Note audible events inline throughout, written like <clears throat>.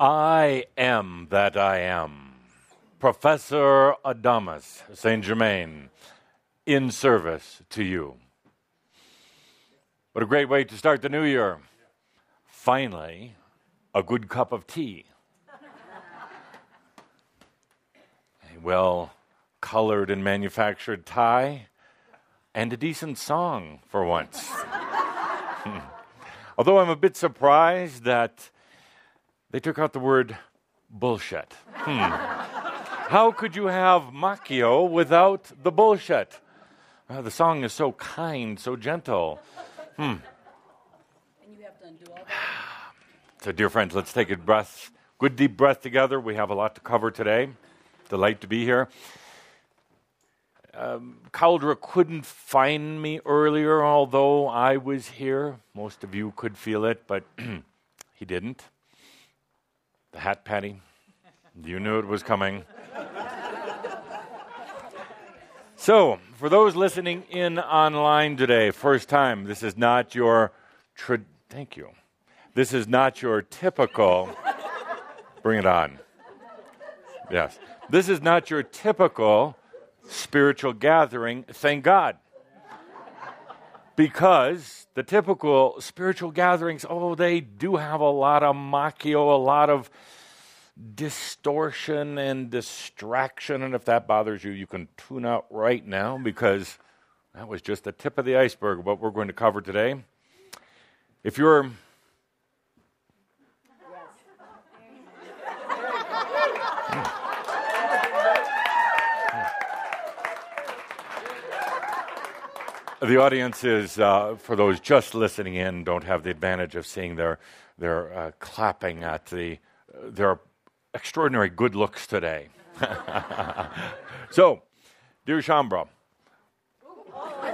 I am that I am. Professor Adamus Saint Germain, in service to you. What a great way to start the new year. Finally, a good cup of tea. a well colored and manufactured tie, and a decent song for once. <laughs> Although I'm a bit surprised that they took out the word bullshit. Hmm. How could you have macchio without the bullshit? Uh, the song is so kind, so gentle. Hmm. <sighs> So, dear friends, let's take a breath, good deep breath together. We have a lot to cover today. Delight to be here. Um, Cauldre couldn't find me earlier, although I was here. Most of you could feel it, but <clears throat> he didn't the hat patty. You knew it was coming. so, for those listening in online today, first time, this is not your tra- thank you. This is not your typical bring it on. Yes. This is not your typical spiritual gathering, thank God. Because the typical spiritual gatherings, oh, they do have a lot of macchio, a lot of distortion and distraction. And if that bothers you, you can tune out right now because that was just the tip of the iceberg of what we're going to cover today. If you're The audience is, uh, for those just listening in, don't have the advantage of seeing their, their uh, clapping at the, their extraordinary good looks today. <laughs> so, dear Shaumbra, <laughs> I'll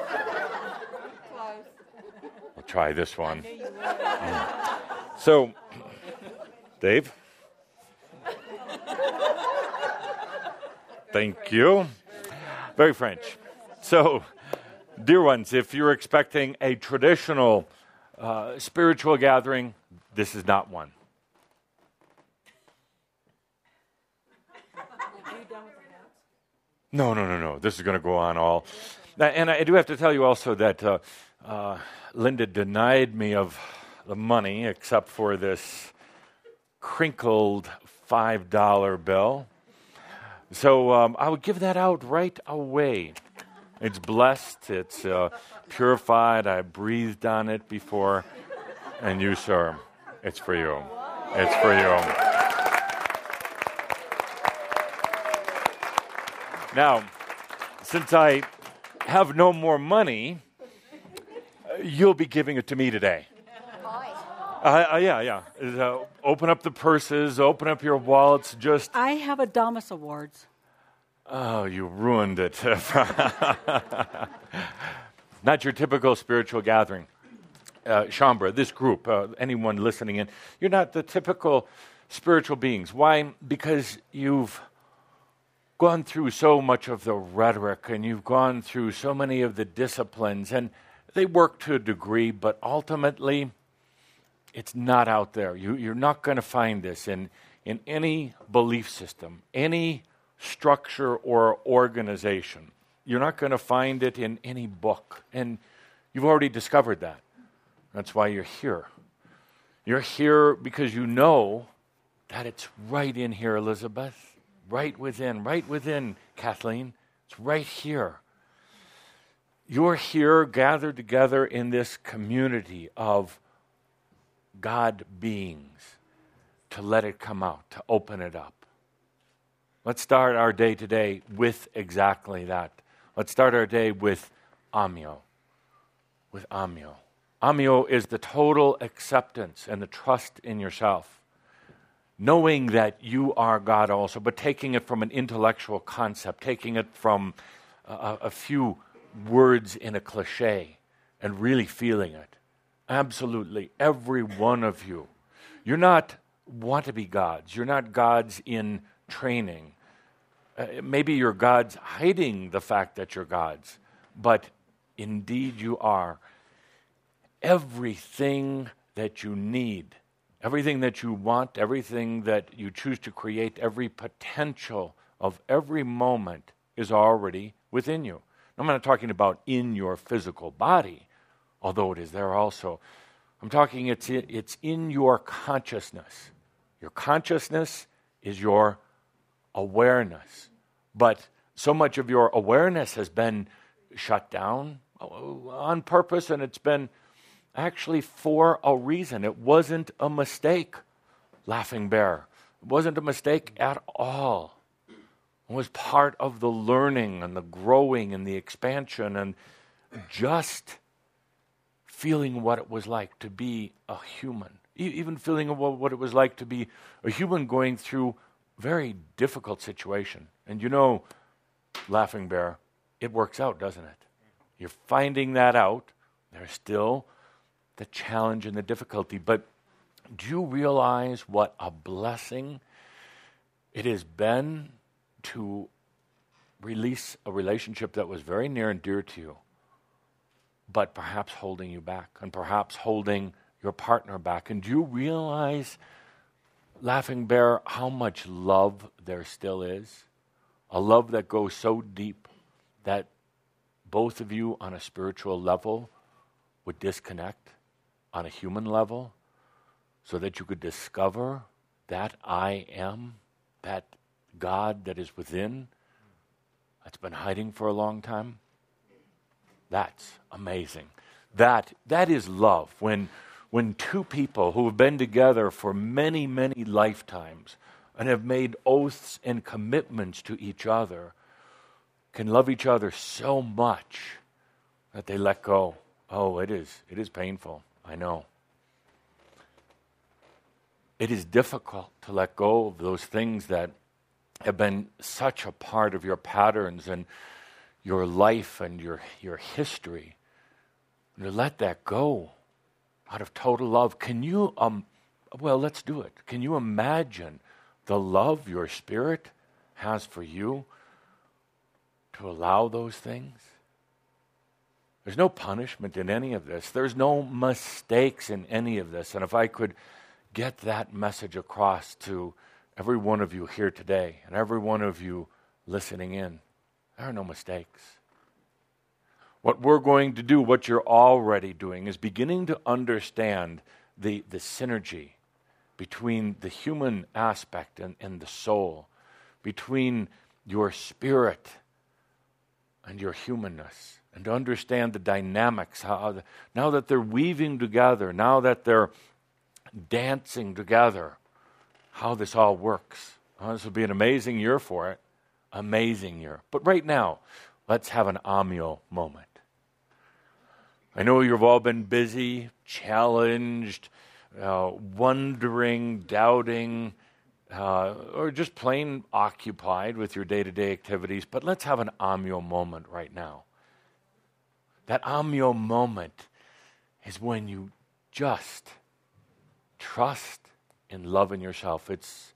try this one. Mm. So, Dave? <laughs> Thank you. Very French. So, Dear ones, if you're expecting a traditional uh, spiritual gathering, this is not one. No, no, no, no. This is going to go on all. And I do have to tell you also that uh, uh, Linda denied me of the money except for this crinkled $5 bill. So um, I would give that out right away. It's blessed, it's uh, purified. I breathed on it before. And you, sir, it's for you. It's for you. Now, since I have no more money, you'll be giving it to me today. Uh, uh, yeah, yeah. Uh, open up the purses, open up your wallets. Just I have Adamus Awards. Oh, you ruined it. <laughs> Not your typical spiritual gathering. Uh, Shaumbra, this group, uh, anyone listening in, you're not the typical spiritual beings. Why? Because you've gone through so much of the rhetoric and you've gone through so many of the disciplines, and they work to a degree, but ultimately, it's not out there. You, you're not going to find this in, in any belief system, any structure or organization. You're not going to find it in any book. And you've already discovered that. That's why you're here. You're here because you know that it's right in here, Elizabeth. Right within, right within, Kathleen. It's right here. You're here gathered together in this community of God beings to let it come out, to open it up. Let's start our day today with exactly that. Let's start our day with Amio. With Amio. Amio is the total acceptance and the trust in yourself. Knowing that you are God also, but taking it from an intellectual concept, taking it from a, a few words in a cliche and really feeling it. Absolutely, every one of you. You're not want to be gods. You're not gods in training. Uh, maybe you're God's hiding the fact that you're God's, but indeed you are. Everything that you need everything that you want, everything that you choose to create, every potential of every moment is already within you. I'm not talking about in your physical body, although it is there also. I'm talking it's, it's in your consciousness. Your consciousness is your awareness. But so much of your awareness has been shut down uh, on purpose, and it's been actually for a reason. It wasn't a mistake, Laughing Bear. It wasn't a mistake at all. It was part of the learning and the growing and the expansion and just feeling what it was like to be a human, even feeling what it was like to be a human going through very difficult situation. And you know, Laughing Bear, it works out, doesn't it? You're finding that out. There's still the challenge and the difficulty, but do you realize what a blessing it has been to release a relationship that was very near and dear to you? but perhaps holding you back and perhaps holding your partner back. And do you realize, Laughing Bear, how much love there still is? A love that goes so deep that both of you on a spiritual level would disconnect on a human level so that you could discover that I am, that God that is within, that's been hiding for a long time. That's amazing. That, that is love. When, when two people who have been together for many, many lifetimes and have made oaths and commitments to each other can love each other so much that they let go. Oh, it is. It is painful. I know. It is difficult to let go of those things that have been such a part of your patterns and your life and your, your history. To let that go out of total love. Can you, um, well, let's do it. Can you imagine the love your spirit has for you to allow those things? There's no punishment in any of this. There's no mistakes in any of this. And if I could get that message across to every one of you here today and every one of you listening in, there are no mistakes. What we're going to do, what you're already doing, is beginning to understand the, the synergy between the human aspect and, and the soul, between your spirit and your humanness, and to understand the dynamics. How the, now that they're weaving together, now that they're dancing together, how this all works. this will be an amazing year for it amazing year. But right now, let's have an Amio moment. I know you've all been busy, challenged, uh, wondering, doubting, uh, or just plain occupied with your day to day activities, but let's have an Amio moment right now. That Amio moment is when you just trust in yourself. It's,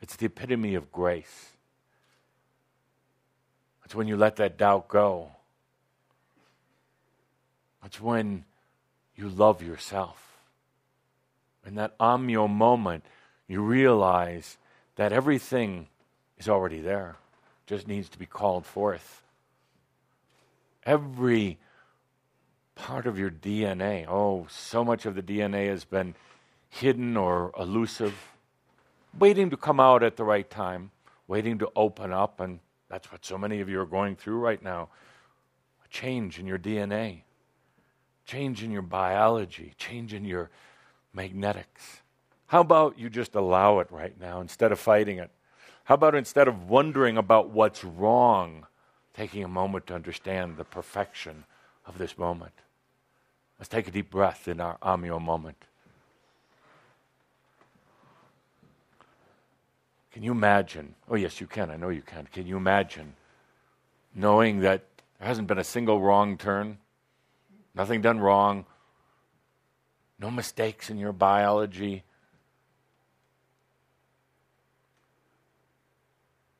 it's the epitome of grace. It's when you let that doubt go. That's when you love yourself. In that amio moment, you realize that everything is already there, just needs to be called forth. Every part of your DNA, oh, so much of the DNA has been hidden or elusive, waiting to come out at the right time, waiting to open up and that's what so many of you are going through right now. A change in your DNA, change in your biology, change in your magnetics. How about you just allow it right now instead of fighting it? How about instead of wondering about what's wrong, taking a moment to understand the perfection of this moment? Let's take a deep breath in our Amio moment. Can you imagine? Oh, yes, you can. I know you can. Can you imagine knowing that there hasn't been a single wrong turn, nothing done wrong, no mistakes in your biology,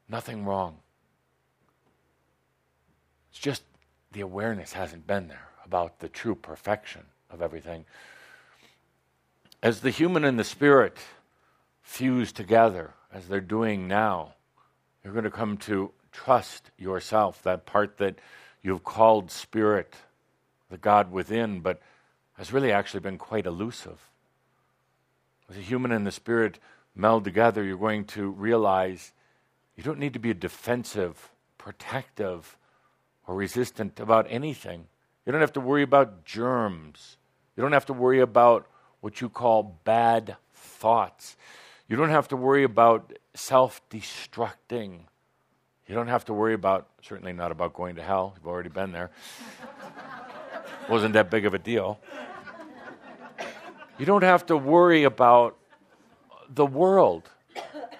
nothing wrong? It's just the awareness hasn't been there about the true perfection of everything. As the human and the spirit fuse together, as they're doing now, you're going to come to trust yourself, that part that you've called spirit, the God within, but has really actually been quite elusive. As the human and the spirit meld together, you're going to realize you don't need to be a defensive, protective, or resistant about anything. You don't have to worry about germs. You don't have to worry about what you call bad thoughts. You don't have to worry about self destructing. You don't have to worry about, certainly not about going to hell. You've already been there. <laughs> Wasn't that big of a deal. You don't have to worry about the world,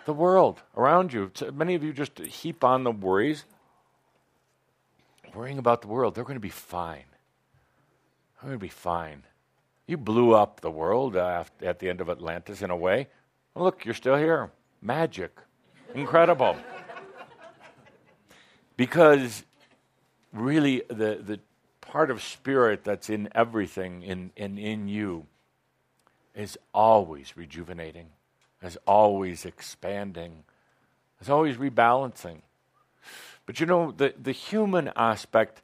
the world around you. Many of you just heap on the worries. Worrying about the world, they're going to be fine. They're going to be fine. You blew up the world uh, at the end of Atlantis in a way. Well, look, you're still here. Magic. Incredible. because really, the, the part of spirit that's in everything and in, in, in you is always rejuvenating, is always expanding, is always rebalancing. But you know, the, the human aspect,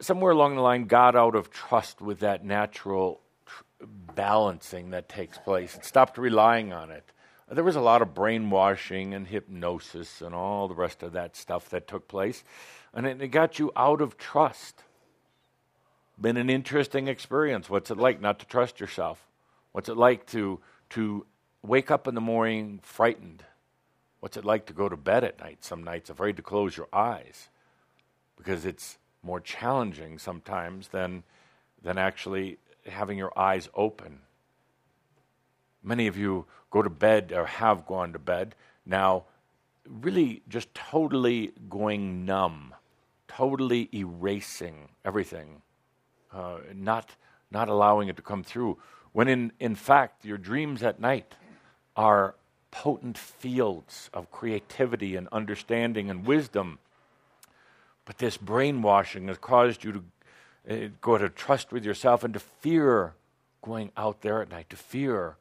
somewhere along the line, got out of trust with that natural tr- balancing that takes place. It stopped relying on it. There was a lot of brainwashing and hypnosis and all the rest of that stuff that took place. And it got you out of trust. Been an interesting experience. What's it like not to trust yourself? What's it like to, to wake up in the morning frightened? What's it like to go to bed at night, some nights afraid to close your eyes? Because it's more challenging sometimes than, than actually having your eyes open. Many of you go to bed or have gone to bed now, really just totally going numb, totally erasing everything, uh, not, not allowing it to come through. When in, in fact, your dreams at night are potent fields of creativity and understanding and wisdom. But this brainwashing has caused you to uh, go to trust with yourself and to fear going out there at night, to fear.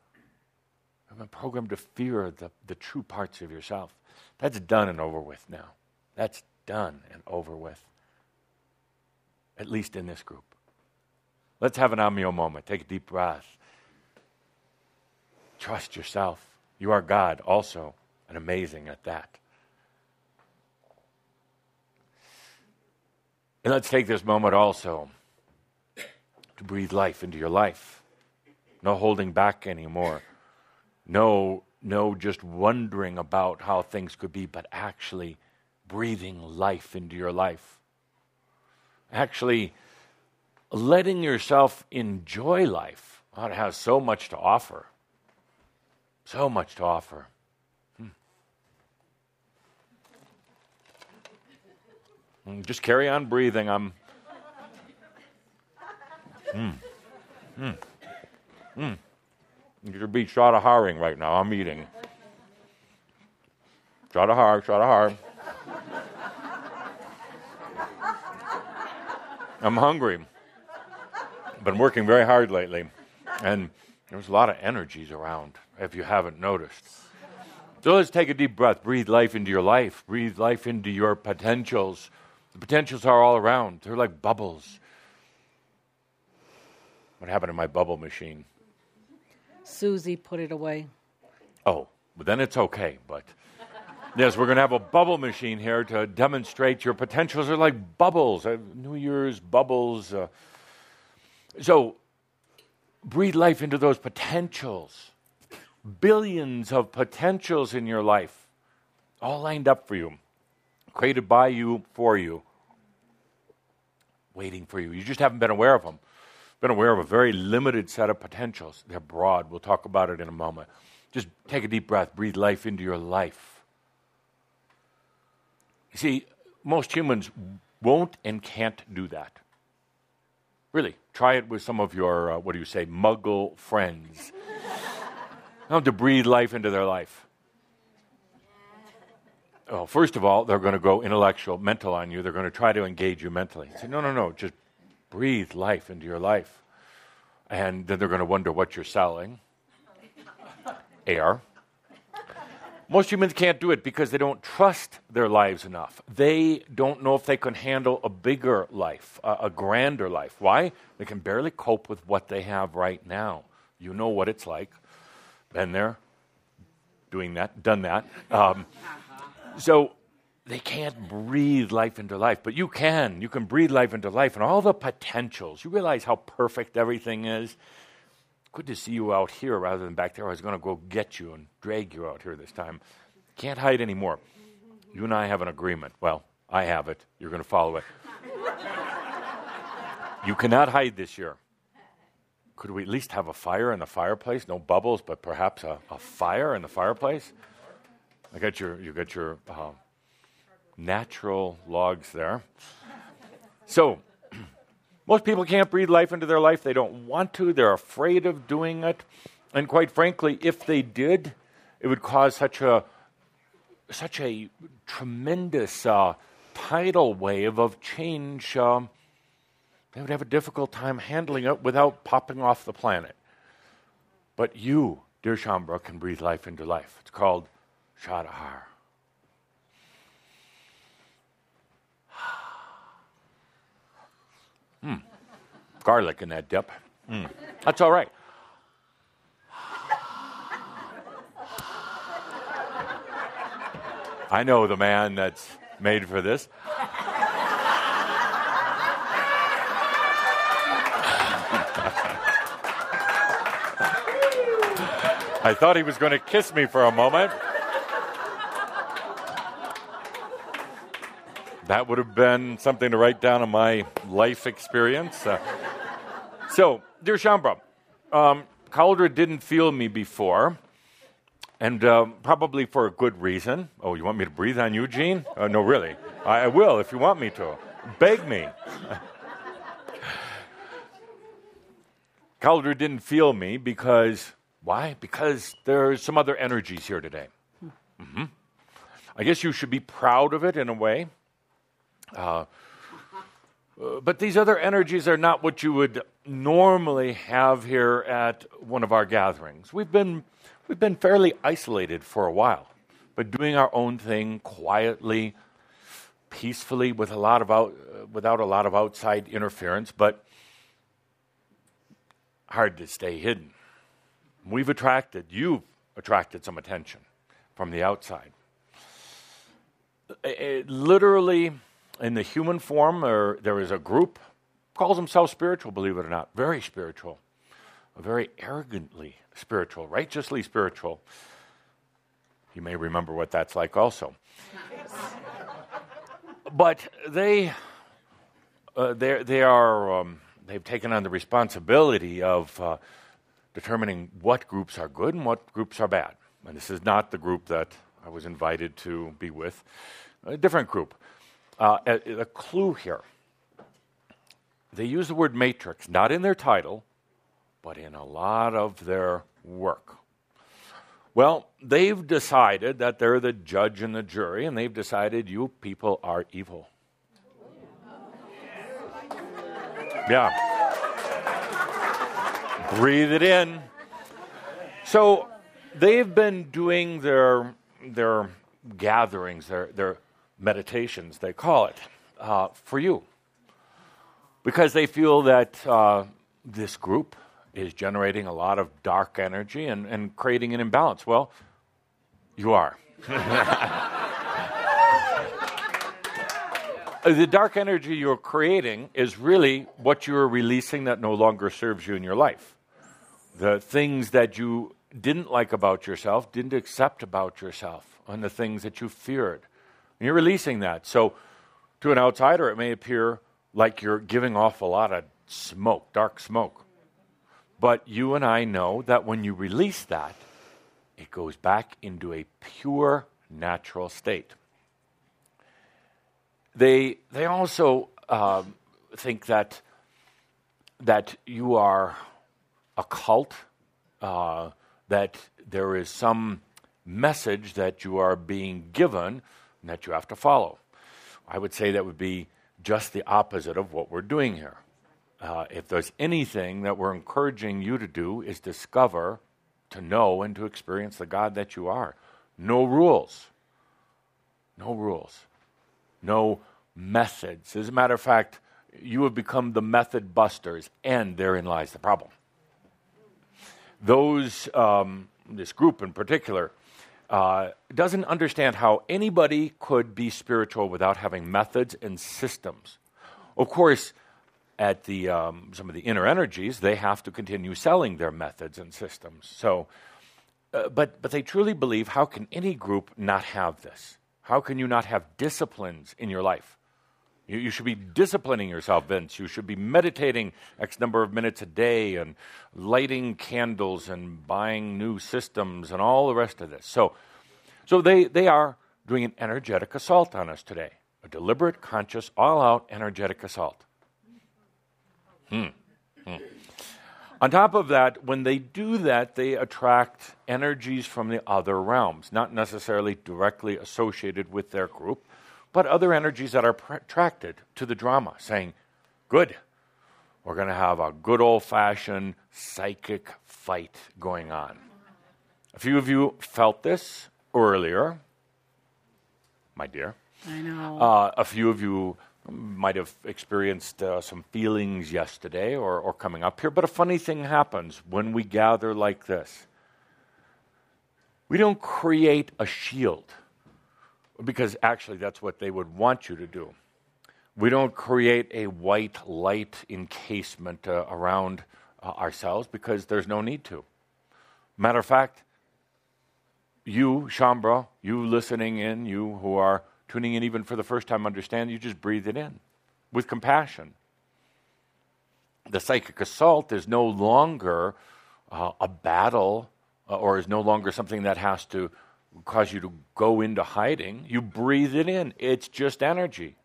I've been programmed to fear the, the true parts of yourself. That's done and over with now. That's done and over with, at least in this group. Let's have an Amio moment. Take a deep breath. Trust yourself. You are God also, and amazing at that. And let's take this moment also to breathe life into your life. No holding back anymore. No, no just wondering about how things could be, but actually breathing life into your life. Actually letting yourself enjoy life. Oh, it has so much to offer. So much to offer. Hmm. hmm. Just carry on breathing. I'm. Hmm. Hmm. Hmm. You should be shot of haring right now. I'm eating. Shot of har, shot of har. I'm hungry. Been working very hard lately. And there's a lot of energies around, if you haven't noticed. So let's take a deep breath. Breathe life into your life. Breathe life into your potentials. The potentials are all around, they're like bubbles. What happened to my bubble machine? Susie put it away. Oh, but then it's okay. But yes, we're going to have a bubble machine here to demonstrate your potentials are like bubbles. Uh, New Year's bubbles. Uh, so breathe life into those potentials. Billions of potentials in your life, all lined up for you, created by you, for you, waiting for you. You just haven't been aware of them. Been aware of a very limited set of potentials. They're broad. We'll talk about it in a moment. Just take a deep breath, breathe life into your life. You see, most humans won't and can't do that. Really, try it with some of your, uh, what do you say, muggle friends. <laughs> Now to breathe life into their life. Well, first of all, they're going to go intellectual, mental on you. They're going to try to engage you mentally. Say, no, no, no, just breathe life into your life. and then they're going to wonder what you're selling. <laughs> Air. Most humans can't do it because they don't trust their lives enough. They don't know if they can handle a bigger life, a, a, grander life. Why? They can barely cope with what they have right now. You know what it's like. Been there, doing that, done that. Um, so they can't breathe life into life, but you can. You can breathe life into life and all the potentials. You realize how perfect everything is. Good to see you out here rather than back there. I was going to go get you and drag you out here this time. Can't hide anymore. You and I have an agreement. Well, I have it. You're going to follow it. you cannot hide this year. Could we at least have a fire in the fireplace? No bubbles, but perhaps a, a fire in the fireplace? I got your, you got your uh, natural logs there. So, most people can't breathe life into their life. They don't want to. They're afraid of doing it. And quite frankly, if they did, it would cause such a such a tremendous uh, tidal wave of change. Um, they would have a difficult time handling it without popping off the planet. But you, dear Shaumbra, can breathe life into life. It's called Shadahar. Hmm. Garlic in that dip. Mm. That's all right. I know the man that's made for this. <laughs> I thought he was going to kiss me for a moment. That would have been something to write down in my life experience. Uh, so, dear Shaumbra, um, didn't feel me before, and uh, probably for a good reason. Oh, you want me to breathe on you, Gene? Uh, no, really. I, I will if you want me to. Beg me. Cauldre didn't feel me because, why? Because there's some other energies here today. Mm-hmm. I guess you should be proud of it in a way. Uh, but these other energies are not what you would normally have here at one of our gatherings. We've been, we've been fairly isolated for a while, but doing our own thing quietly, peacefully, with a lot of out, uh, without a lot of outside interference, but hard to stay hidden. We've attracted, you've attracted some attention from the outside. It, literally, in the human form, there, there is a group, calls themselves spiritual, believe it or not, very spiritual, very arrogantly spiritual, righteously spiritual. You may remember what that's like also. but they, uh, they are, um, they've taken on the responsibility of uh, determining what groups are good and what groups are bad. And this is not the group that I was invited to be with, a different group uh, a, a clue here. They use the word matrix, not in their title, but in a lot of their work. Well, they've decided that they're the judge and the jury, and they've decided you people are evil. Yeah. Breathe it in. So they've been doing their, their gatherings, their, their meditations, they call it, uh, for you. Because they feel that uh, this group is generating a lot of dark energy and, and creating an imbalance. Well, you are. <laughs> the dark energy you're creating is really what you're releasing that no longer serves you in your life. The things that you didn't like about yourself, didn't accept about yourself, and the things that you feared. And you're releasing that. So to an outsider, it may appear like you're giving off a lot of smoke, dark smoke. But you and I know that when you release that, it goes back into a pure natural state. They, they also um, think that, that you are a cult, uh, that there is some message that you are being given that you have to follow. I would say that would be just the opposite of what we're doing here. uh, if there's anything that we're encouraging you to do, is discover, to know, and to experience the God that you are. No rules. No rules. No methods. As a matter of fact, you have become the method busters, and therein lies the problem. Those, um, this group in particular, uh, doesn't understand how anybody could be spiritual without having methods and systems. Of course, at the um, some of the inner energies, they have to continue selling their methods and systems. So, uh, but but they truly believe. How can any group not have this? How can you not have disciplines in your life? You, you, should be disciplining yourself, Vince. You should be meditating X number of minutes a day and lighting candles and buying new systems and all the rest of this. So, so they, they are doing an energetic assault on us today a deliberate, conscious, all out energetic assault. Hmm. Hmm. On top of that, when they do that, they attract energies from the other realms, not necessarily directly associated with their group, but other energies that are attracted to the drama, saying, Good, we're going to have a good old fashioned psychic fight going on. A few of you felt this earlier, my dear. I know. Uh, a few of you might have experienced uh, some feelings yesterday or, or coming up here, but a funny thing happens when we gather like this. We don't create a shield because actually that's what they would want you to do. We don't create a white light encasement uh, around uh, ourselves because there's no need to. Matter of fact, you, Shaumbra, you listening in, you who are tuning in even for the first time, understand you just breathe it in with compassion. The psychic assault is no longer uh, a battle uh, or is no longer something that has to cause you to go into hiding. You breathe it in, it's just energy.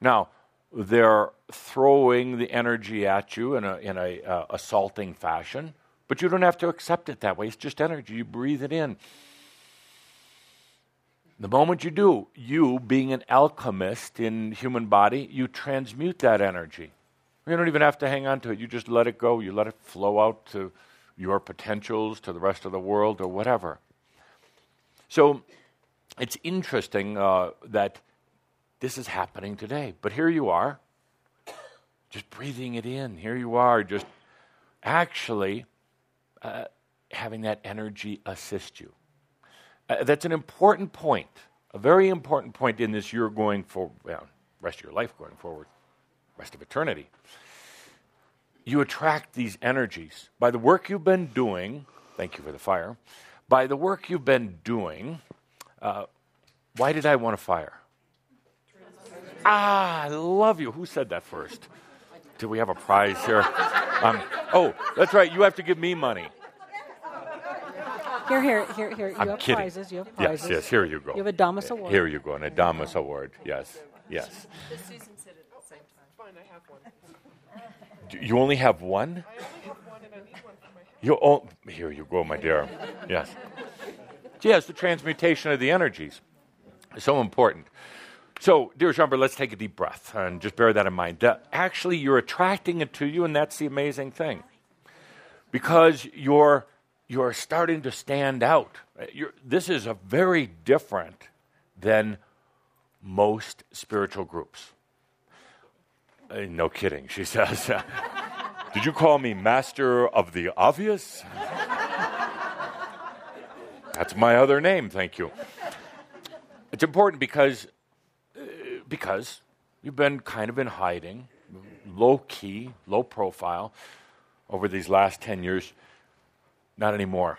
Now, they're throwing the energy at you in a, in a uh, assaulting fashion, but you don't have to accept it that way. It's just energy. You breathe it in. The moment you do, you, being an alchemist in human body, you transmute that energy. You don't even have to hang on to it. You just let it go. You let it flow out to your potentials, to the rest of the world, or whatever. So it's interesting uh, that this is happening today. But here you are, just breathing it in. Here you are, just actually uh, having that energy assist you. Uh, that's an important point, a very important point in this you're going for, well, rest of your life going forward, rest of eternity. You attract these energies by the work you've been doing. Thank you for the fire by the work you've been doing, uh, why did I want to fire? Ah, I love you. Who said that first? Do we have a prize here? Um, oh, that's right. You have to give me money. Here, here, here, here. You I'm have kidding. prizes. You have prizes. Yes, yes. Here you go. You have an Adamus Award. Here you go, an Adamus Award. Yes, yes. Susan said it at the same time. Fine, I have one. You only have one. I only have one, and I need one for my house. You oh, here you go, my dear. Yes. Yes, the transmutation of the energies is so important. So, dear Shaumbra, let's take a deep breath and just bear that in mind. That actually, you're attracting it to you, and that's the amazing thing. Because you're, you're starting to stand out. You're, this is a very different than most spiritual groups. Uh, no kidding, she says. <laughs> Did you call me master of the obvious? That's my other name, thank you. It's important because uh, because you've been kind of in hiding, low key, low profile over these last 10 years. Not anymore.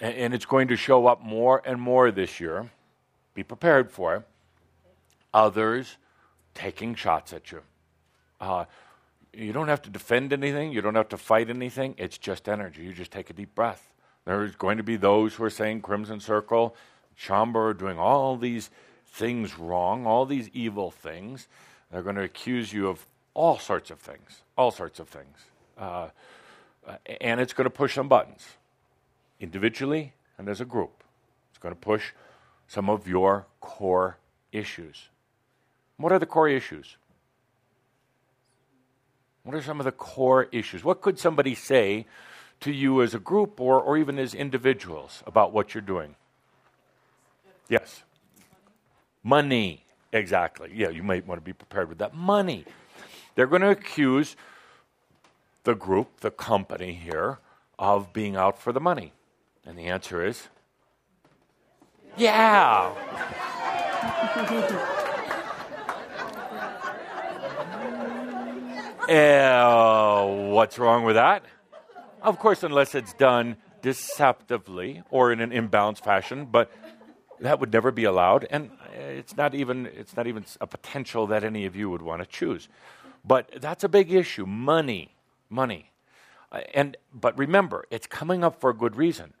And, and it's going to show up more and more this year. Be prepared for it. Others taking shots at you. Uh, you don't have to defend anything. You don't have to fight anything. It's just energy. You just take a deep breath. There's going to be those who are saying Crimson Circle, Shaumbra are doing all these things wrong, all these evil things. They're going to accuse you of all sorts of things, all sorts of things. Uh, and it's going to push some buttons, individually and as a group. It's going to push some of your core issues. What are the core issues? What are some of the core issues? What could somebody say to you as a group or, or even as individuals about what you're doing? Yes. Money. Exactly. Yeah, you might want to be prepared with that. Money. They're going to accuse the group, the company here, of being out for the money. And the answer is yeah. <laughs> Uh, what's wrong with that? Of course, unless it's done deceptively or in an imbalanced fashion, but that would never be allowed, and it's not even it's not even a potential that any of you would want to choose. But that's a big issue: money, money, uh, and but remember, it's coming up for a good reason,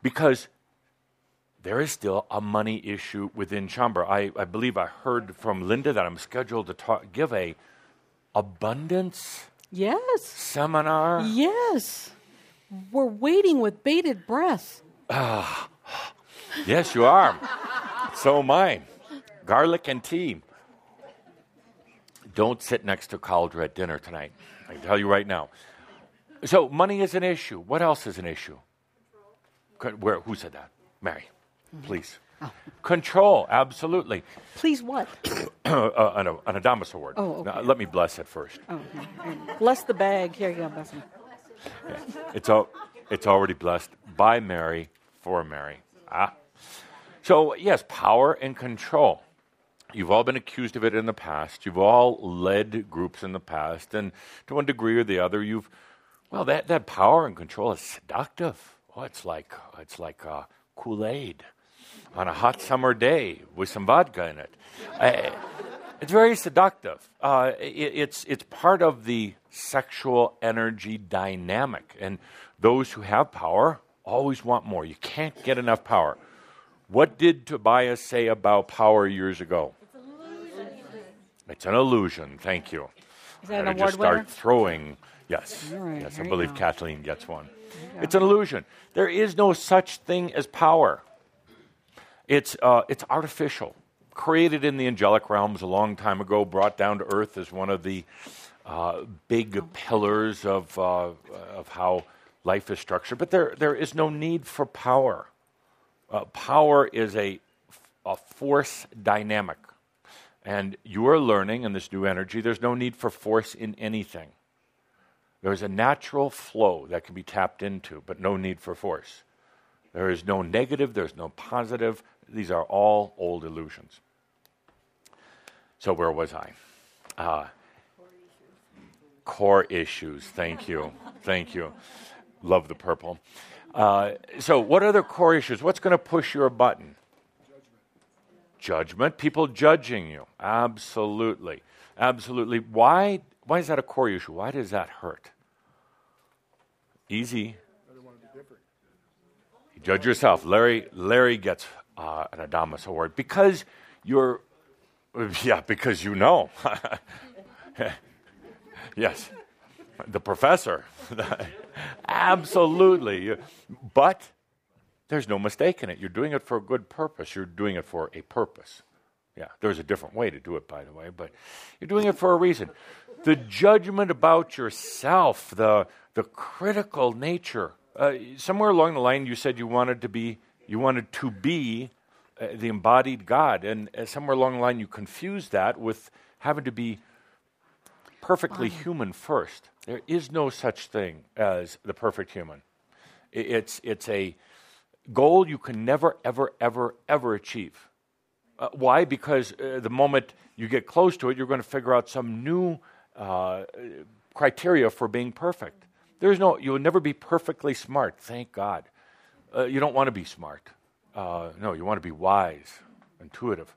because there is still a money issue within Shaumbra. I, I believe I heard from Linda that I'm scheduled to talk, give a abundance Yes. seminar. Yes. We're waiting with bated breath. ah Yes, you are. so am I. Garlic and tea. Don't sit next to Cauldre at dinner tonight. I can tell you right now. So, money is an issue. What else is an issue? Where, who said that? Mary, please. Control, absolutely. Please what? <coughs> uh, an, an Adamus Award. Oh, okay. Now, let me bless it first. Oh, okay. Bless the bag. Here you go, bless him. It's, al- it's already blessed by Mary for Mary. Ah. So, yes, power and control. You've all been accused of it in the past. You've all led groups in the past. And to one degree or the other, you've, well, that, that power and control is seductive. Oh, it's like, it's like uh, Kool Aid on a hot summer day with some vodka in it. I, it's very seductive. Uh, it, it's, it's part of the sexual energy dynamic. And those who have power always want more. You can't get enough power. What did Tobias say about power years ago? It's an illusion. Thank you. Is that an I'm just start winner? throwing. Yes, right, yes. I believe. Kathleen gets one. It's an illusion. There is no such thing as power. It's uh, it's artificial, created in the angelic realms a long time ago, brought down to earth as one of the uh, big pillars of uh, of how life is structured. But there there is no need for power. Uh, power is a a force dynamic. And you are learning in this new energy, there's no need for force in anything. There's a natural flow that can be tapped into, but no need for force. There is no negative, there's no positive. These are all old illusions. So, where was I? Uh, core issues. Thank you. Thank you. Love the purple. Uh, so, what are the core issues? What's going to push your button? judgment, people judging you. Absolutely. Absolutely. Why why is that a core issue? Why does that hurt? Easy. You judge yourself. Larry Larry gets uh, an Adamus award because you're <laughs> yeah, because you know. <laughs> yes. The professor. <laughs> Absolutely. But there's no mistake in it. You're doing it for a good purpose. You're doing it for a purpose. Yeah, there's a different way to do it, by the way, but you're doing it for a reason. The judgment about yourself, the, the critical nature. Uh, somewhere along the line, you said you wanted to be, you wanted to be uh, the embodied God, and uh, somewhere along the line, you confused that with having to be perfectly human first. There is no such thing as the perfect human. It's, it's a goal you can never, ever, ever, ever achieve. Uh, why? Because uh, the moment you get close to it, you're going to figure out some new uh, criteria for being perfect. There's no, you'll never be perfectly smart, thank God. Uh, you don't want to be smart. Uh, no, you want to be wise, intuitive.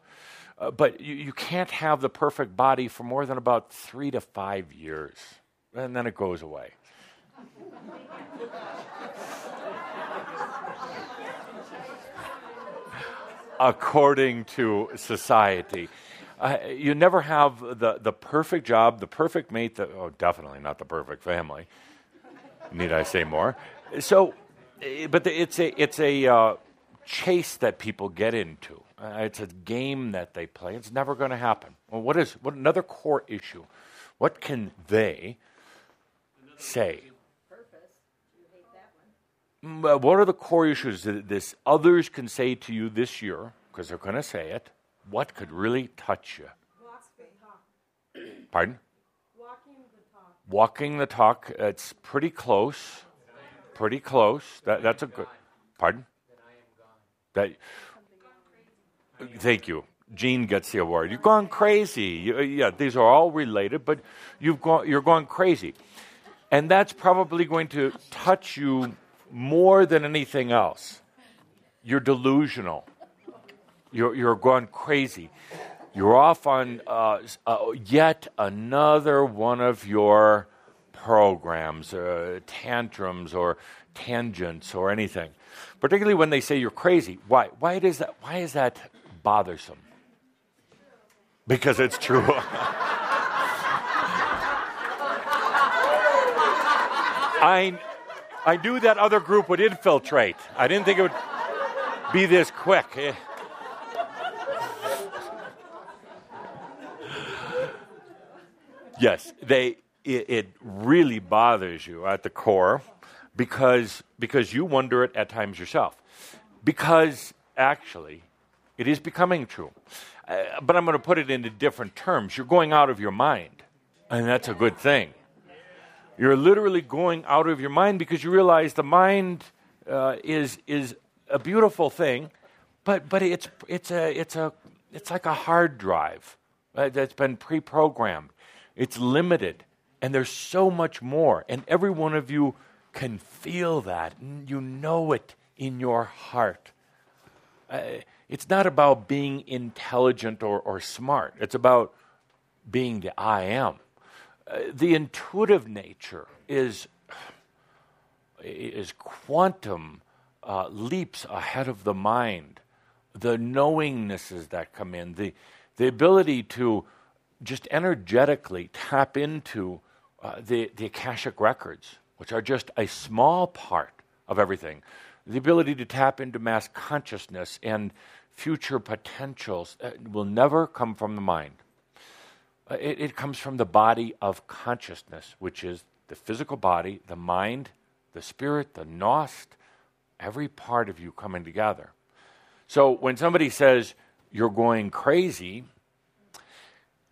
Uh, but you, you can't have the perfect body for more than about three to five years, and then it goes away. according to society. Uh, you never have the, the perfect job, the perfect mate, the, oh, definitely not the perfect family. Need I say more? So, but the, it's a, it's a uh, chase that people get into. Uh, it's a game that they play. It's never going to happen. Well, what is what another core issue? What can they, say? Purpose. You hate that Mm, What are the core issues that this others can say to you this year? Because they're going to say it. What could really touch you? Pardon? Walking the talk. Walking the talk. It's pretty close. Pretty close. That, that's a good. Pardon? That. Thank you. Gene gets the award. You've gone crazy. You, uh, yeah, these are all related, but you've gone. You're going crazy, and that's probably going to touch you more than anything else. You're delusional. You're, you're going crazy. You're off on uh, uh, yet another one of your programs, uh, tantrums, or tangents, or anything. Particularly when they say you're crazy. Why? Why is that? Why is that bothersome? Because it's true. <laughs> I, I knew that other group would infiltrate. I didn't think it would be this quick. Eh. Yes, they. It, it really bothers you at the core because because you wonder it at times yourself. Because actually, it is becoming true. Uh, but I'm going to put it into different terms. You're going out of your mind, and that's a good thing. You're literally going out of your mind because you realize the mind uh, is is a beautiful thing, but but it's it's a it's a it's like a hard drive uh, that's been pre-programmed. It's limited, and there's so much more, and every one of you can feel that. You know it in your heart. Uh, it's not about being intelligent or, or smart. It's about being the I am. Uh, the intuitive nature is is quantum uh, leaps ahead of the mind. The knowingnesses that come in, the the ability to just energetically tap into uh, the the akashic records, which are just a small part of everything. The ability to tap into mass consciousness and future potentials uh, will never come from the mind. Uh, It, it comes from the body of consciousness, which is the physical body, the mind, the spirit, the gnost, every part of you coming together. So when somebody says you're going crazy,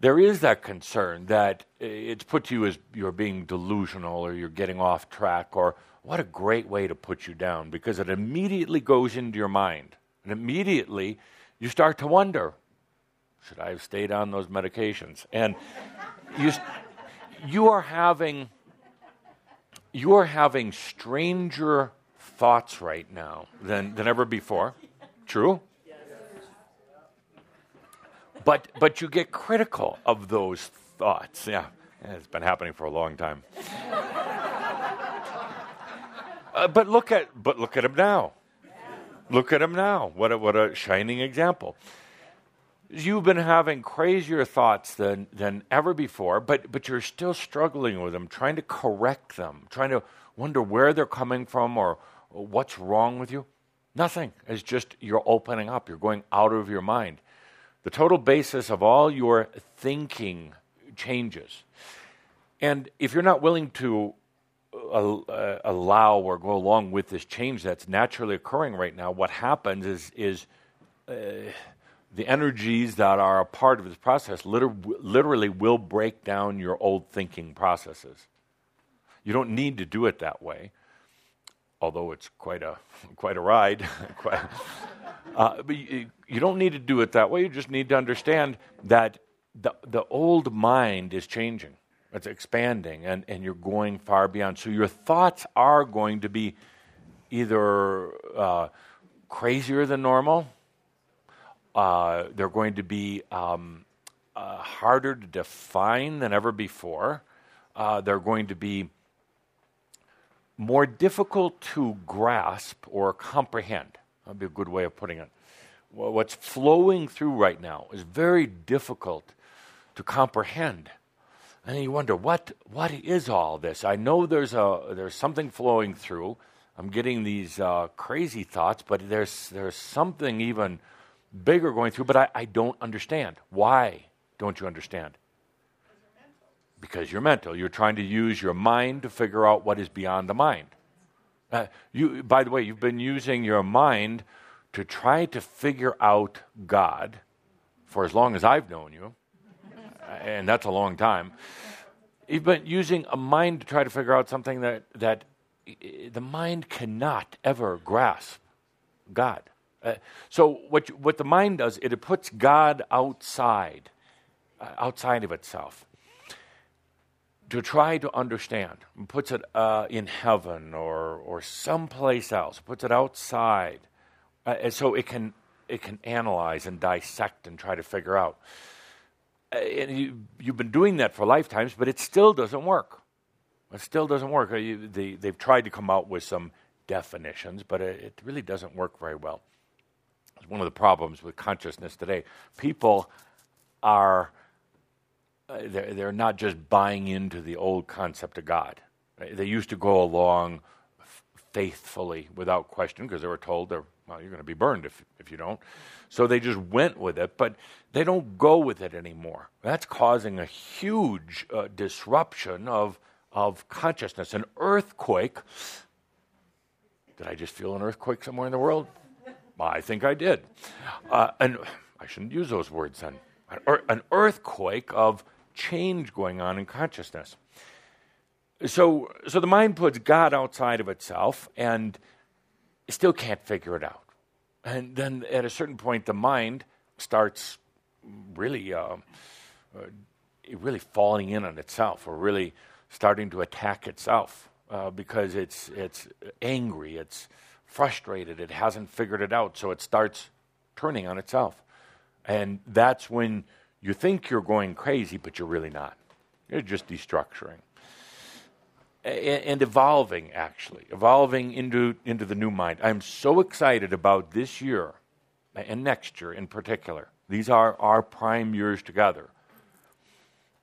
there is that concern that it's put to you as you're being delusional or you're getting off track or what a great way to put you down because it immediately goes into your mind. And immediately you start to wonder should I have stayed on those medications? And you, you are having you are having stranger thoughts right now than, than ever before. True? But but you get critical of those thoughts. Yeah. It's been happening for a long time. Uh, but look at but look at him now. Look at him now. What a, what a shining example you've been having crazier thoughts than, than ever before, but, but you're still struggling with them, trying to correct them, trying to wonder where they're coming from or what's wrong with you. Nothing. It's just you're opening up, you're going out of your mind. The total basis of all your thinking changes. And if you're not willing to uh, uh, allow or go along with this change that's naturally occurring right now, what happens is, is uh, the energies that are a part of this process liter- literally will break down your old thinking processes. You don't need to do it that way, although it's quite a <laughs> quite a ride. <laughs> quite, uh, but you, you don't need to do it that way. You just need to understand that the the old mind is changing. It's expanding, and, and you're going far beyond. So your thoughts are going to be either uh, crazier than normal uh, they're going to be um, uh, harder to define than ever before. Uh, they're going to be more difficult to grasp or comprehend. That'd be a good way of putting it. What's flowing through right now is very difficult to comprehend. And you wonder, what, what is all this? I know there's, a, there's something flowing through. I'm getting these uh, crazy thoughts, but there's, there's something even bigger going through, but I, I don't understand. Why don't you understand? Because you're mental. You're trying to use your mind to figure out what is beyond the mind. Uh, you, by the way, you've been using your mind to try to figure out God for as long as I've known you, and that's a long time. You've been using a mind to try to figure out something that, that the mind cannot ever grasp God. Uh, so what, you, what the mind does, it, it puts God outside, uh, outside of itself to try to understand. Puts it uh, in heaven or, or someplace else, puts it outside. Uh, so it can, it can analyze and dissect and try to figure out. Uh, and you, you've been doing that for lifetimes, but it still doesn't work. It still doesn't work. Uh, you, they, they've tried to come out with some definitions, but it, it really doesn't work very well. It's one of the problems with consciousness today. People are uh, they're, they're not just buying into the old concept of God. They used to go along faithfully without question because they were told they're well, you're going to be burned if, if you don't. So they just went with it, but they don't go with it anymore. That's causing a huge uh, disruption of, of consciousness. An earthquake. Did I just feel an earthquake somewhere in the world? I think I did. Uh, and I shouldn't use those words then. An earthquake of change going on in consciousness. So, so the mind puts God outside of itself and still can't figure it out. And then at a certain point, the mind starts really, uh, uh, really falling in on itself, or really starting to attack itself uh, because it's it's angry, it's frustrated, it hasn't figured it out, so it starts turning on itself, and that's when you think you're going crazy, but you're really not. You're just destructuring. And evolving, actually, evolving into, into the new mind. I'm so excited about this year and next year in particular. These are our prime years together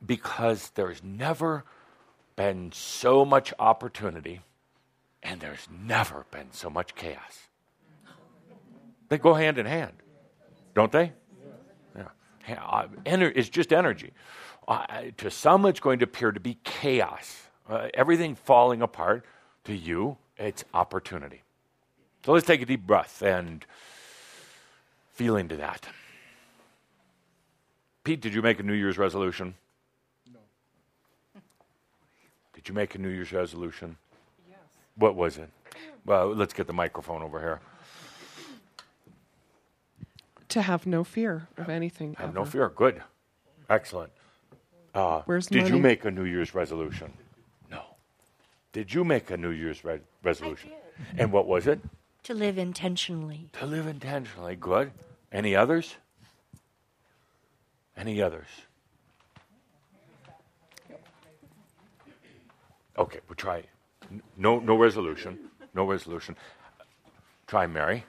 because there's never been so much opportunity and there's never been so much chaos. They go hand in hand, don't they? Uh, ener- it's just energy. Uh, to some, it's going to appear to be chaos, uh, everything falling apart. To you, it's opportunity. So let's take a deep breath and feel into that. Pete, did you make a New Year's resolution? No. <laughs> Did you make a New Year's resolution? Yes. What was it? Well, let's get the microphone over here. To have no fear of anything. Have ever. no fear. Good. Excellent. Uh, Where's did you make a New Year's resolution? No. Did you make a New Year's re- resolution? And what was it? To live intentionally. To live intentionally. Good. Any others? Any others? Okay, we'll try. No, no resolution. No resolution. Try Mary.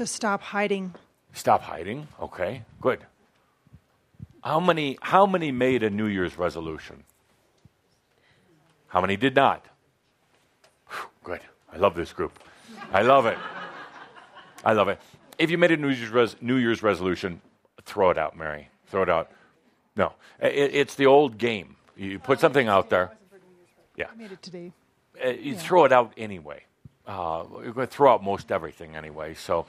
To stop hiding. Stop hiding. Okay, good. How many, how many made a New Year's resolution? How many did not? Whew, good. I love this group. I love it. I love it. If you made a New Year's, res- New Year's resolution, throw it out, Mary. Throw it out. No, it, it's the old game. You put something out there. Yeah. I made it today. Uh, you throw it out anyway. Uh, you're going to throw out most everything anyway. So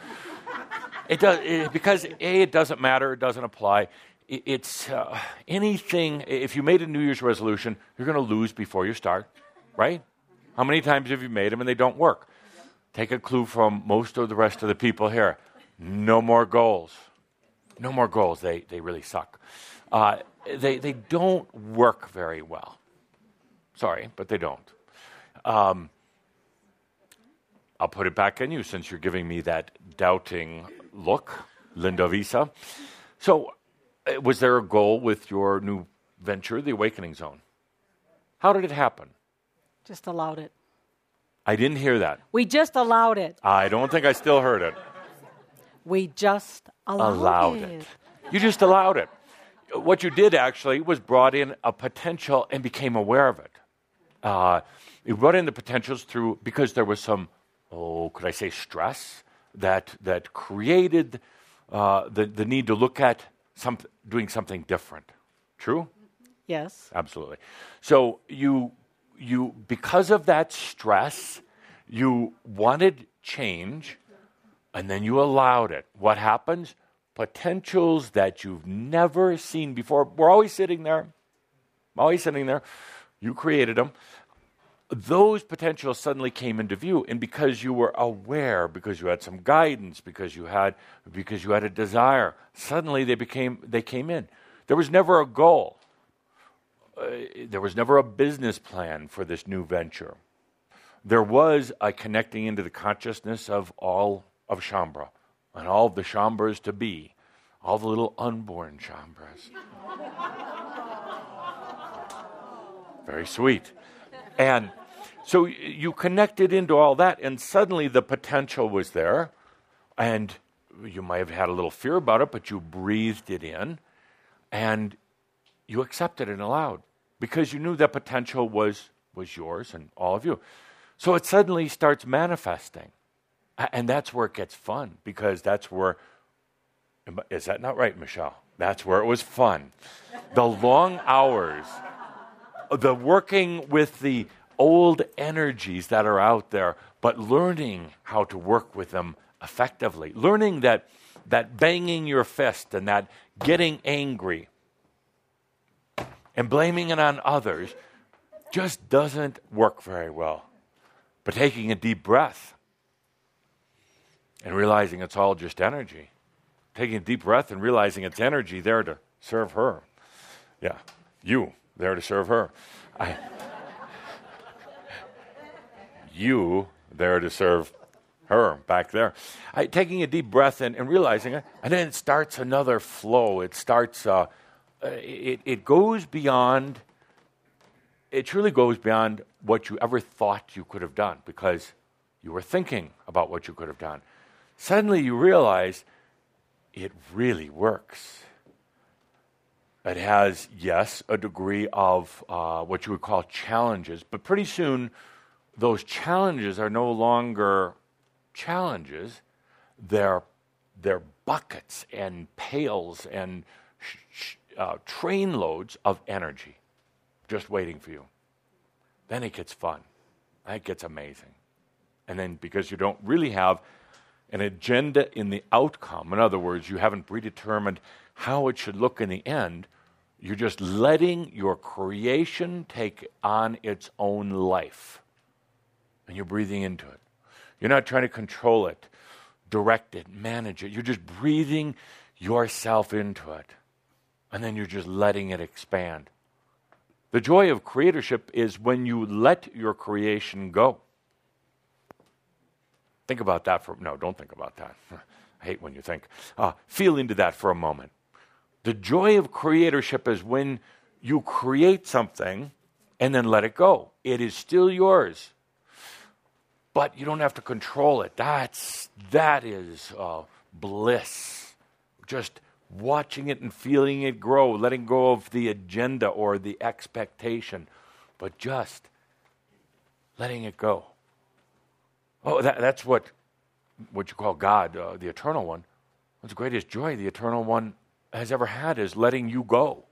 it does it, because a it doesn't matter. It doesn't apply. It, it's uh, anything. If you made a New Year's resolution, you're going to lose before you start, right? How many times have you made them and they don't work? Take a clue from most of the rest of the people here. No more goals. No more goals. They they really suck. Uh, they they don't work very well. Sorry, but they don't. Um, I'll put it back on you since you're giving me that doubting look, Linda Visa. So, uh, was there a goal with your new venture, the Awakening Zone? How did it happen? Just allowed it. I didn't hear that. We just allowed it. I don't think I still heard it. We just allowed, allowed it. You just allowed it. What you did actually was brought in a potential and became aware of it. Uh, you brought in the potentials through because there was some, oh, could I say stress that that created uh, the the need to look at some, doing something different. True? Yes. Absolutely. So you you because of that stress, you wanted change and then you allowed it. What happens? Potentials that you've never seen before. We're always sitting there. Always sitting there. You created them. Those potentials suddenly came into view, and because you were aware, because you had some guidance, because you had because you had a desire, suddenly they became they came in. There was never a goal. Uh, there was never a business plan for this new venture. There was a connecting into the consciousness of all of Shaumbra and all the Shaumbras to be, all the little unborn Shaumbras. <laughs> Very sweet. And so you connected into all that, and suddenly the potential was there, and you might have had a little fear about it, but you breathed it in, and you accepted and allowed because you knew that potential was, was yours and all of you. So it suddenly starts manifesting. And that's where it gets fun because that's where, is that not right, Michelle? That's where it was fun. The long hours, the working with the old energies that are out there, but learning how to work with them effectively. Learning that, that banging your fist and that getting angry and blaming it on others just doesn't work very well. But taking a deep breath and realizing it's all just energy, taking a deep breath and realizing it's energy there to serve her. Yeah, you there to serve her. I, you there to serve her back there. I, taking a deep breath and, and realizing it, and then it starts another flow. It starts. Uh, uh, it, it goes beyond, it truly goes beyond what you ever thought you could have done because you were thinking about what you could have done. Suddenly you realize it really works. It has, yes, a degree of uh, what you would call challenges, but pretty soon those challenges are no longer challenges. They're, they're buckets and pails and sh- sh- uh, trainloads of energy just waiting for you. Then it gets fun. That gets amazing. And then because you don't really have an agenda in the outcome, in other words, you haven't predetermined how it should look in the end, you're just letting your creation take on its own life. And you're breathing into it. You're not trying to control it, direct it, manage it. You're just breathing yourself into it and then you're just letting it expand. The joy of creatorship is when you let your creation go. Think about that for no, don't think about that. <laughs> I hate when you think. Uh, feel into that for a moment. The joy of creatorship is when you create something and then let it go. It is still yours, but you don't have to control it. That's that is uh, bliss. Just watching it and feeling it grow, letting go of the agenda or the expectation, but just letting it go. Oh, that, that's what, what you call God, uh, the eternal one. What's the greatest joy the eternal one has ever had is letting you go.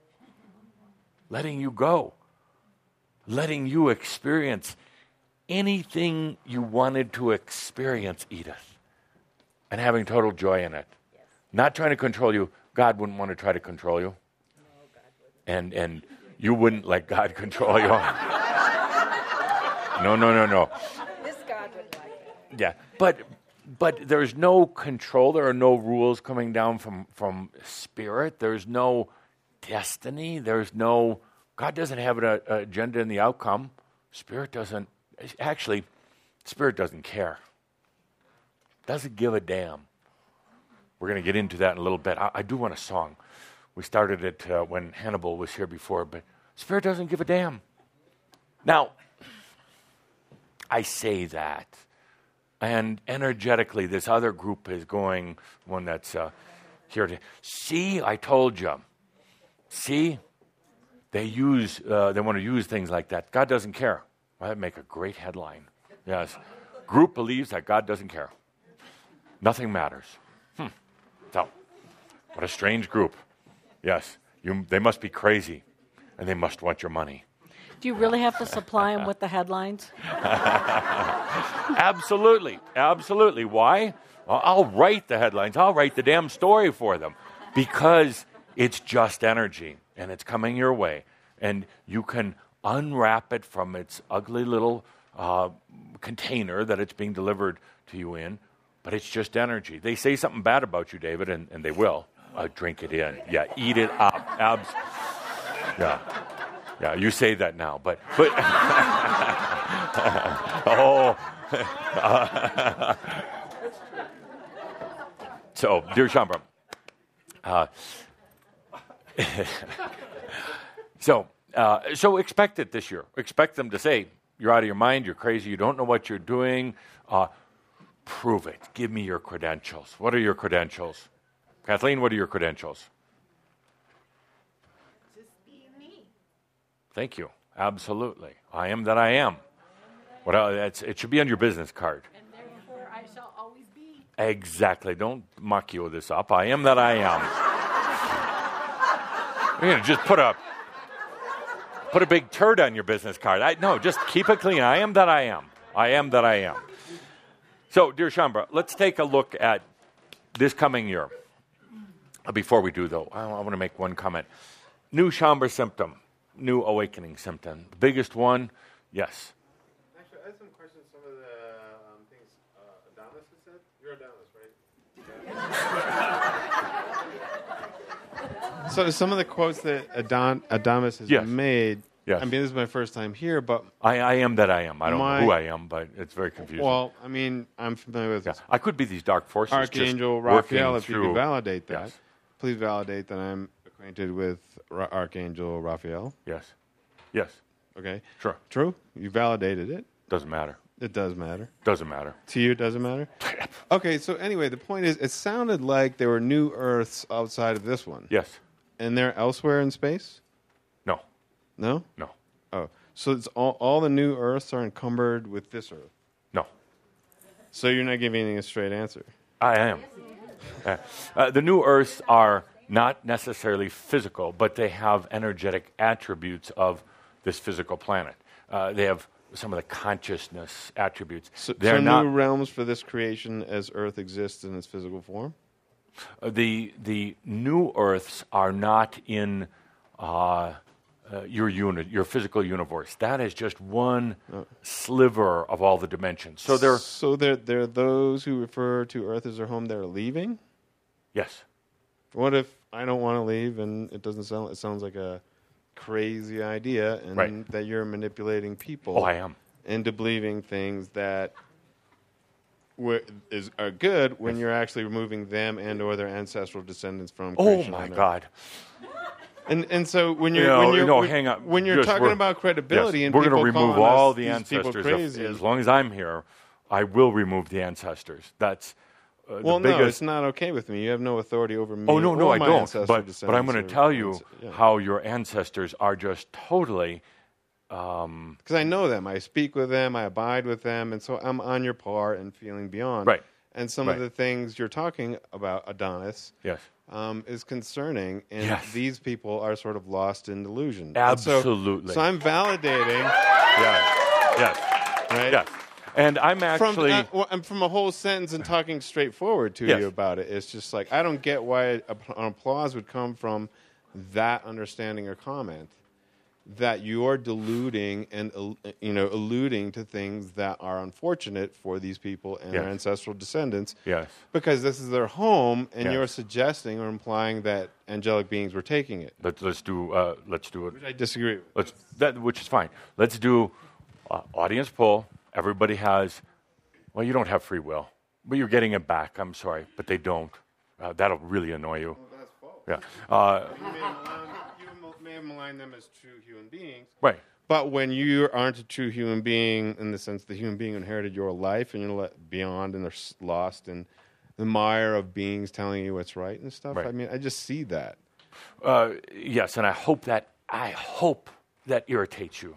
Letting you go. Letting you experience anything you wanted to experience, Edith, and having total joy in it. Yes. Not trying to control you, God wouldn't want to try to control you. And, and you wouldn't let God control you. <laughs> no, no, no, no. This God would like it. Yeah, but but there's no control. There are no rules coming down from from spirit. There's no destiny. There's no God doesn't have an agenda in the outcome. Spirit doesn't actually. Spirit doesn't care. Doesn't give a damn. We're going to get into that in a little bit. I, I do want a song. We started it uh, when Hannibal was here before, but Spirit doesn't give a damn. Now, I say that, and energetically, this other group is going, one that's uh, here to see, I told you. See, they use, uh, they want to use things like that. God doesn't care. Well, that'd make a great headline. Yes. Group believes that God doesn't care. Nothing matters. Hmm. So, what a strange group. Yes. You, they must be crazy, and they must want your money. Do you really have to supply them with the headlines? <laughs> Absolutely. Absolutely. Why? Well, I'll write the headlines. I'll write the damn story for them because it's just energy and it's coming your way. And you can unwrap it from its ugly little uh, container that it's being delivered to you in, but it's just energy. They say something bad about you, David, and, and they will. Uh, drink it in. Yeah, eat it up. Abs- yeah. Yeah, you say that now, but but <laughs> oh. <laughs> so, dear Shaumbra, uh, <laughs> so uh, so expect it this year. Expect them to say you're out of your mind, you're crazy, you don't know what you're doing. Uh, prove it. Give me your credentials. What are your credentials, Kathleen? What are your credentials? Just be me. Thank you. Absolutely. I am that I am. What else? it should be on your business card. And therefore I shall always be. Exactly. Don't muck you this up. I am that I am. <laughs> You're gonna just put a put a big turd on your business card. I, no, just keep it clean. I am that I am. I am that I am. So, dear Shaumbra, let's take a look at this coming year. Uh, before we do, though, I, I want to make one comment. New Shaumbra symptom new awakening symptom. The biggest one, yes. Actually, I have some questions. Some of the um, things uh, Adonis has said. You're Adonis, right? So some of the quotes that Adon- Adamus has Yes. made. Yes. I mean, this is my first time here, but I, I am that I am. I don't My- know who I am, but it's very confusing. well, I mean, I'm familiar with yeah. I could be these dark forces. just Archangel working Raphael. If you through- could validate that, Yes. please validate that I'm acquainted with Ra- Archangel Raphael. Yes. Yes. Okay, Sure. true. You validated it. Doesn't matter. It does matter. Doesn't matter. To you, it doesn't matter. <laughs> Okay, so anyway, the point is, it sounded like there were new Earths outside of this one, Yes. And they're elsewhere in space. No. No. No. Oh, so it's all all the new Earths are encumbered with this Earth. No. So you're not giving me a straight answer. I am. Uh, uh, the new Earths are not necessarily physical, but they have energetic attributes of this physical planet. Uh, they have some of the consciousness attributes. So, They're so not new realms for this creation as Earth exists in its physical form. The the new Earths are not in uh, uh, your unit, your physical universe. That is just one sliver of all the dimensions. So they're so they're they're those who refer to Earth as their home. They're leaving. yes, What if I don't want to leave and it doesn't sound? It sounds like a crazy idea, and Right. that you're manipulating people. oh, I am. into believing things that wi- is are good when you're actually removing them and or their ancestral descendants from. Oh creation my on Earth. God! And and so when you're No, when you're no, when, hang on. when you're Just talking we're- about credibility Yes, and we're going to people remove calling all us the these people ancestors. crazy. As long as I'm here, I will remove the ancestors. That's uh, well, the no, biggest. it's not okay with me. You have no authority over me. oh no, no, or I my don't. ancestral But but I'm going to or- tell you yeah. how your ancestors are just totally. Because I know them. I speak with them. I abide with them, and so I'm on your par and feeling beyond. Right. And some Right. of the things you're talking about, Adonis, Yes. um, is concerning, and Yes. these people are sort of lost in delusion. And so- Absolutely. So, I'm validating, Yes. Yes. right? Yes. And I'm From, actually. uh, well, I'm from a whole sentence and talking straightforward to Yes. you about it. It's just like I don't get why an applause would come from that understanding or comment that you're deluding and uh, you know alluding to things that are unfortunate for these people and their ancestral descendants yes. because this is their home and Yes. you're suggesting or implying that angelic beings were taking it Let's let's do uh, let's do it. which i disagree with Let's that which is fine. Let's do uh, audience poll. Everybody has. Well, you don't have free will, but you're getting it back. I'm sorry, but they don't. Uh, that'll really annoy you. that's false Yeah. Uh, you may, malign, you may have maligned them as true human beings right. But when you aren't a true human being, in the sense the human being inherited your life and you're let beyond and they're lost in the mire of beings telling you what's right and stuff, Right. I mean, I just see that. Uh, yes, and I hope that I hope that irritates you.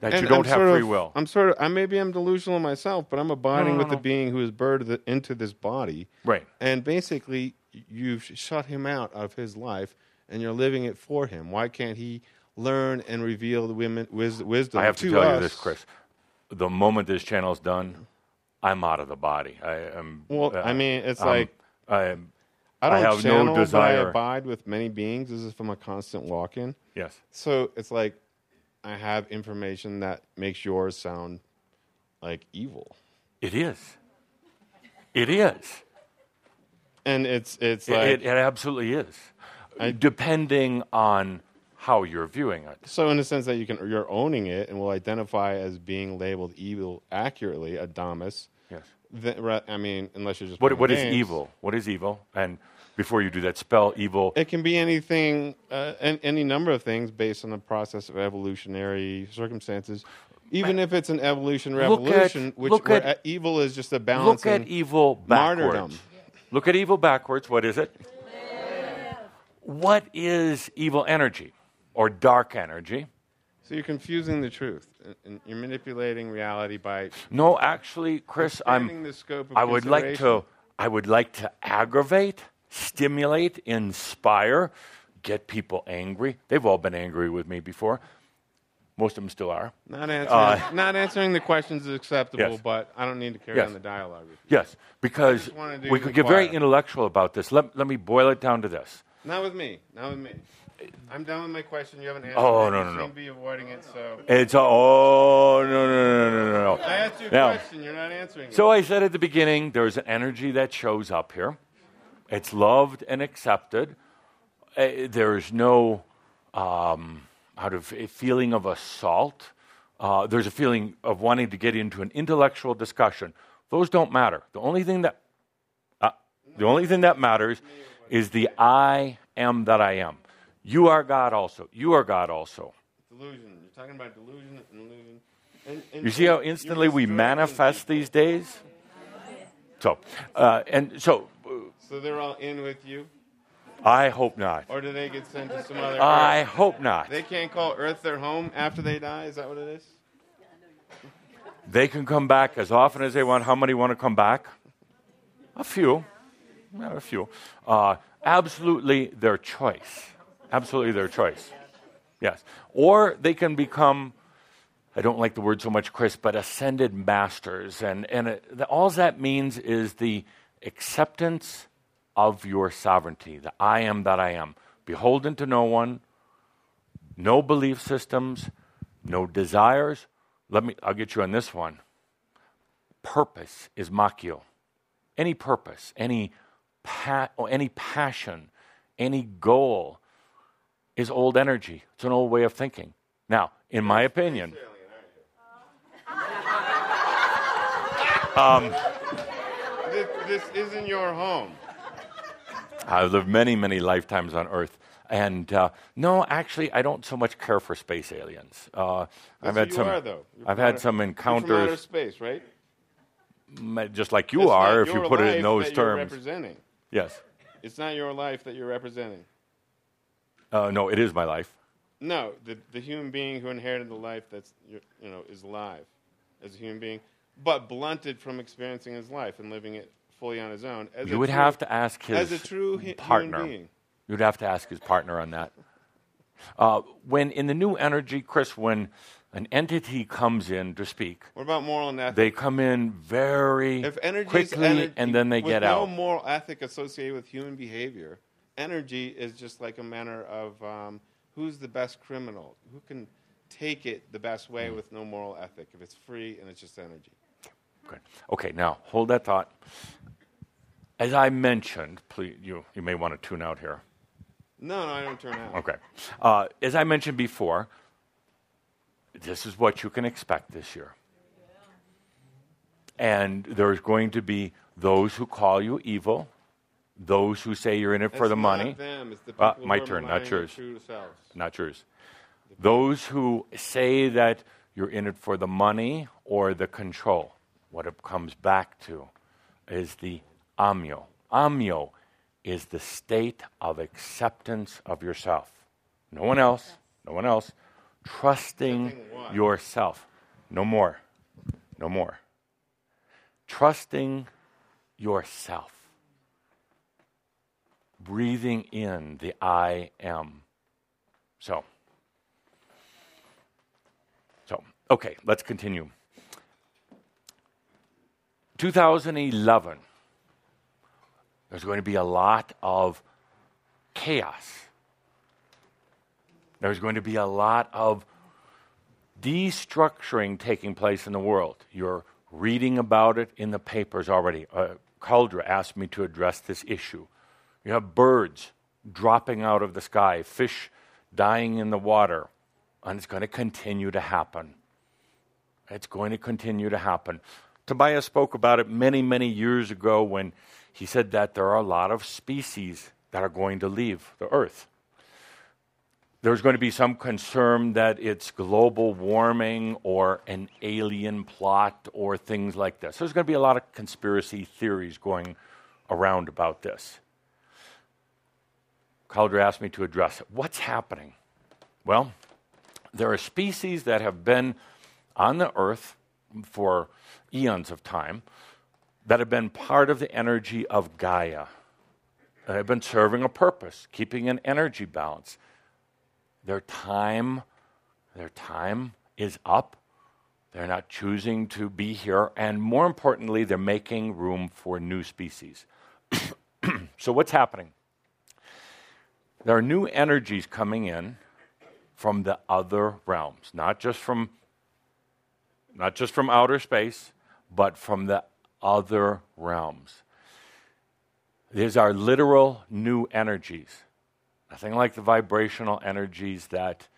That And you don't I'm have free of- will. I'm sort of, I maybe I'm delusional myself, but I'm abiding no, with no. the being who is birthed into this body. Right. And basically, you've shut him out of his life and you're living it for Him. Why can't He learn and reveal the women, wis- wisdom I have to, to tell us? you this, Chris. The moment this channel is done, I'm out of the body. I am. Well, uh, I mean, it's um, like I am. I don't have no channel, but I abide with many beings. This is from a constant walk-in. Yes. So it's like I have information that makes yours sound like evil, It is. It is. and it's it's It- like it, it absolutely is. Depending on how you're viewing it. so in the sense that you can you're owning it and will identify as being labeled evil accurately, Adamus. Yes. Then, ra- I mean, unless you're just What, what is evil? What is evil? And before you do that, spell evil. It can be anything, uh, an, any number of things based on the process of evolutionary circumstances. Even if it's an evolution Look at- revolution, which at- evil is just a balance. Look at evil backwards. martyrdom. Look at evil backwards. What is it? What is evil energy or dark energy? So you're confusing the truth, and, you're manipulating reality by No, actually, Chris, I'm. the scope of I would like to. I would like to aggravate, stimulate, inspire, get people angry. They've all been angry with me before. Most of them still are. Not answering, Uh, not answering the questions is acceptable, Yes. but I don't need to carry Yes. on the dialogue with you. Yes, because just wanted to we could get very intellectual about this. Let, let me boil it down to this. Not with me. Not with me. I'm done with my question. You haven't answered Oh, it. no, You no, no. seem to be avoiding it, so. It's a, oh no no no no no no. I asked you a Now, question. You're not answering it. So I said at the beginning, there's an energy that shows up here. It's loved and accepted. Uh, there's no um, out of a feeling of assault. Uh, there's a feeling of wanting to get into an intellectual discussion. Those don't matter. The only thing that uh, the only thing that matters is the I am that I am. You are God also. You are God also. Delusion. You're talking about delusion and illusion. And, and You see how instantly we manifest these days? So, uh, and so So they're all in with you, I hope not. or do they get sent to some other? I Earth? hope not. They can't call Earth their home after they die. Is that what it is? They can come back as often as they want. How many want to come back? A few. Yeah, a few. Uh, absolutely their choice. Absolutely their choice. Yes. Or they can become, I don't like the word so much, Chris, but ascended masters. And, and it, the, all that means is the acceptance of your sovereignty, the I am that I am. Beholden to no one, no belief systems, no desires. Let me, I'll get you on this one. Purpose is machio. Any purpose, any, pa- or any passion, any goal is old energy. It's an old way of thinking. Now, in my opinion, <laughs> This, this isn't your home. I've lived many, many lifetimes on Earth. And uh, no, actually, I don't so much care for space aliens. Uh, I've had some. are. I've had some You're from outer encounters, space, right? just like you are, if you put it in those terms. Yes. It's not your life that you're representing. Uh, no, it is my life. No, the, the human being who inherited the life that's you you know is alive as a human being, but blunted from experiencing his life and living it fully on his own. As You a would true- have to ask his as a true partner. human being. You'd have to ask his partner on that. Uh, when in the new energy, Chris, when an entity comes in to speak, What about moral and ethic? they come in very quickly energy, and then they get no out. With no moral ethic associated with human behavior, energy is just like a manner of um, who's the best criminal, who can take it the best way with no moral ethic. If it's free and it's just energy. Good. Okay, now hold that thought. As I mentioned, please, you, you may want to tune out here. No, no, I don't turn out. Okay. Uh, as I mentioned before, this is what you can expect this year. And there's going to be those who call you evil, those who say you're in it for the money. The Uh, my turn, not yours. Not yours. Those who say that you're in it for the money or the control. What it comes back to is the ahmyo. Ahmyo is the state of acceptance of yourself. No one else, no one else. Trusting yourself. No more. No more. Trusting yourself. breathing in the I am. So, so okay, let's continue. 2011, there's going to be a lot of chaos. There's going to be a lot of destructuring taking place in the world. You're reading about it in the papers already. Uh, Cauldre asked me to address this issue. You have birds dropping out of the sky, fish dying in the water, and it's going to continue to happen. It's going to continue to happen. Tobias spoke about it many, many years ago when he said that there are a lot of species that are going to leave the Earth. There's going to be some concern that it's global warming or an alien plot or things like this. There's going to be a lot of conspiracy theories going around about this. Cauldre asked me to address it. What's happening? Well, there are species that have been on the Earth for eons of time that have been part of the energy of Gaia. That have been serving a purpose, keeping an energy balance. Their time, their time is up. They're not choosing to be here, and more importantly, they're making room for new species. <clears throat> so, what's happening? There are new energies coming in from the other realms, not just from not just from outer space, but from the other realms. These are literal new energies, nothing like the vibrational energies that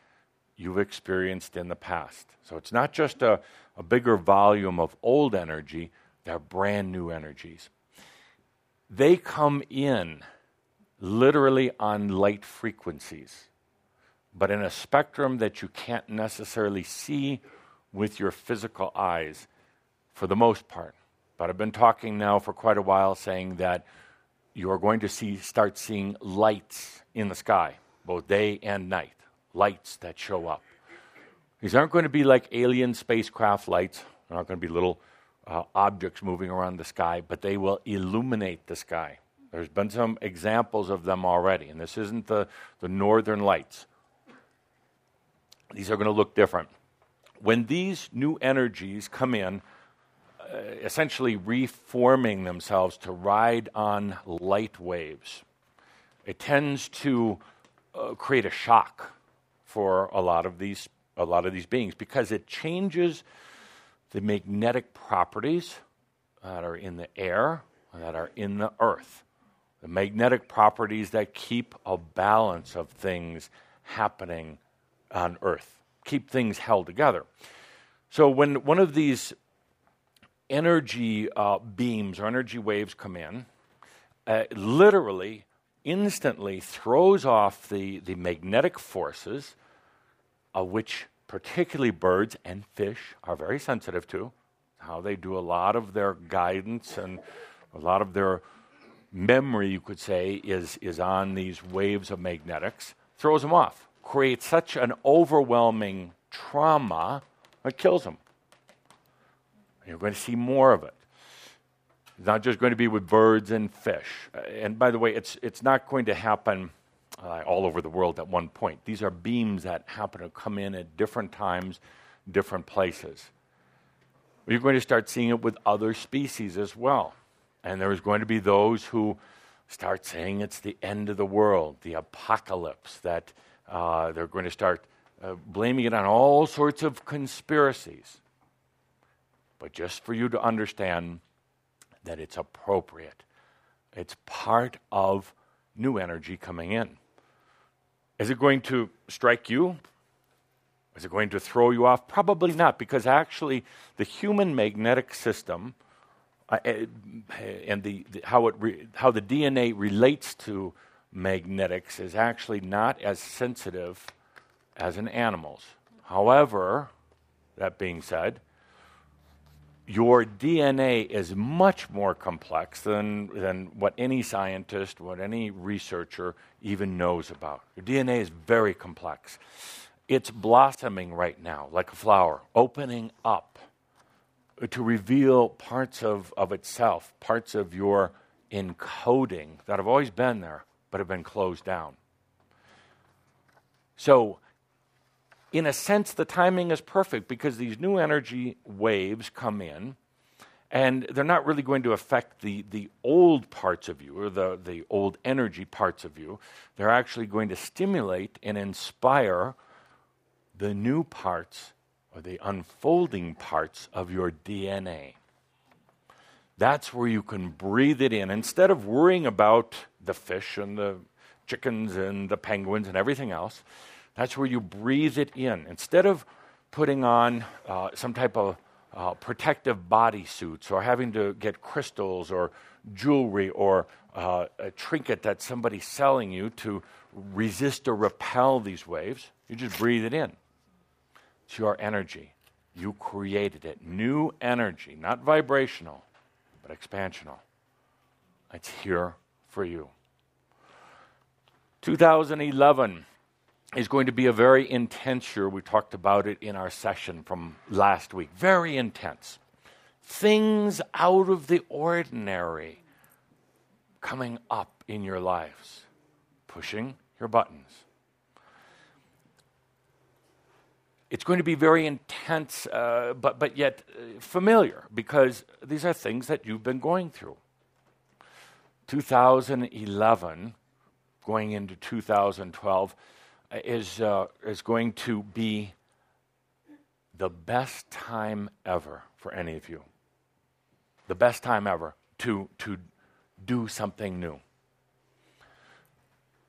you've experienced in the past. So it's not just a, a bigger volume of old energy, they're brand new energies. They come in literally on light frequencies, but in a spectrum that you can't necessarily see with your physical eyes for the most part. But I've been talking now for quite a while saying that you are going to see, start seeing lights in the sky, both day and night, lights that show up. These aren't going to be like alien spacecraft lights, they're not going to be little uh, objects moving around the sky, but they will illuminate the sky. There's been some examples of them already, and this isn't the, the northern lights. These are going to look different when these new energies come in, essentially reforming themselves to ride on light waves, it tends to uh, create a shock for a lot of these a lot of these beings because it changes the magnetic properties that are in the air that are in the earth the magnetic properties that keep a balance of things happening on earth keep things held together. So when one of these energy uh, beams or energy waves come in, uh, literally, instantly throws off the, the magnetic forces, of which particularly birds and fish are very sensitive to, how they do a lot of their guidance and a lot of their memory, you could say, is, is on these waves of magnetics, throws them off creates such an overwhelming trauma it kills them. You're going to see more of it. It's not just going to be with birds and fish. Uh, and by the way, it's, it's not going to happen uh, all over the world at one point. These are beams that happen to come in at different times, different places. You're going to start seeing it with other species as well. And there's going to be those who start saying it's the end of the world, the apocalypse, that uh, they're going to start uh, blaming it on all sorts of conspiracies. But just for you to understand that it's appropriate, it's part of new energy coming in. Is it going to strike you? Is it going to throw you off? Probably not, because actually, the human magnetic system uh, eh, and the, the how, it re, how the DNA relates to magnetics is actually not as sensitive as an animal's. However, that being said, your DNA is much more complex than, than what any scientist, what any researcher even knows about. Your DNA is very complex. It's blossoming right now like a flower, opening up to reveal parts of, of itself, parts of your encoding that have always been there but have been closed down. So, in a sense, the timing is perfect because these new energy waves come in and they're not really going to affect the, the old parts of you or the, the old energy parts of you. They're actually going to stimulate and inspire the new parts or the unfolding parts of your DNA. That's where you can breathe it in. Instead of worrying about the fish and the chickens and the penguins and everything else, that's where you breathe it in. Instead of putting on uh, some type of uh, protective bodysuits or having to get crystals or jewelry or uh, a trinket that somebody's selling you to resist or repel these waves, you just breathe it in. It's your energy. You created it. New energy, not vibrational, but expansional. It's here for you. 2011 is going to be a very intense year. We talked about it in our session from last week. Very intense. Things out of the ordinary coming up in your lives, pushing your buttons. It's going to be very intense, uh, but, but yet uh, familiar, because these are things that you've been going through. 2011, going into 2012, is, uh, is going to be the best time ever for any of you. The best time ever to, to do something new.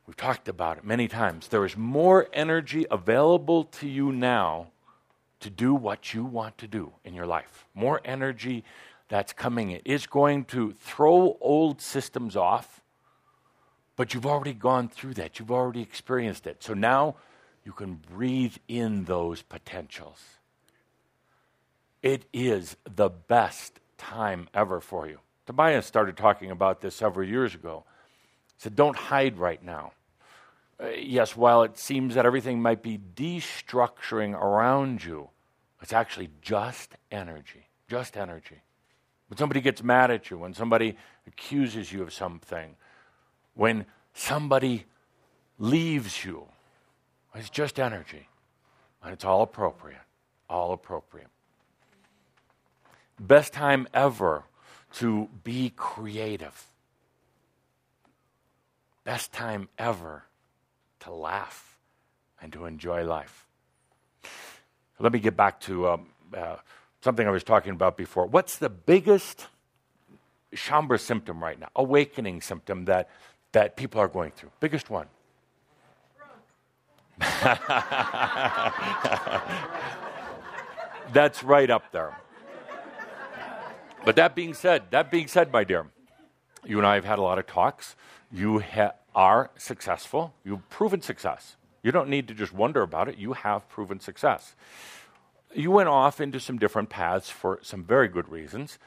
We've talked about it many times. There is more energy available to you now to do what you want to do in your life. More energy that's coming in. It's going to throw old systems off but you've already gone through that, you've already experienced it. So now you can breathe in those potentials. It is the best time ever for you. Tobias started talking about this several years ago. He said, Don't hide right now. Uh, yes, while it seems that everything might be destructuring around you, it's actually just energy. Just energy. When somebody gets mad at you, when somebody accuses you of something, when somebody leaves you. It's just energy. And it's all appropriate. All appropriate. Best time ever to be creative. Best time ever to laugh and to enjoy life. Let me get back to um, uh, something I was talking about before. What's the biggest Shaumbra symptom right now? Awakening symptom that that people are going through? Biggest one. <laughs> That's right up there. But that being said, that being said, my dear, you and I have had a lot of talks. You ha- are successful. You've proven success. You don't need to just wonder about it. You have proven success. You went off into some different paths for some very good reasons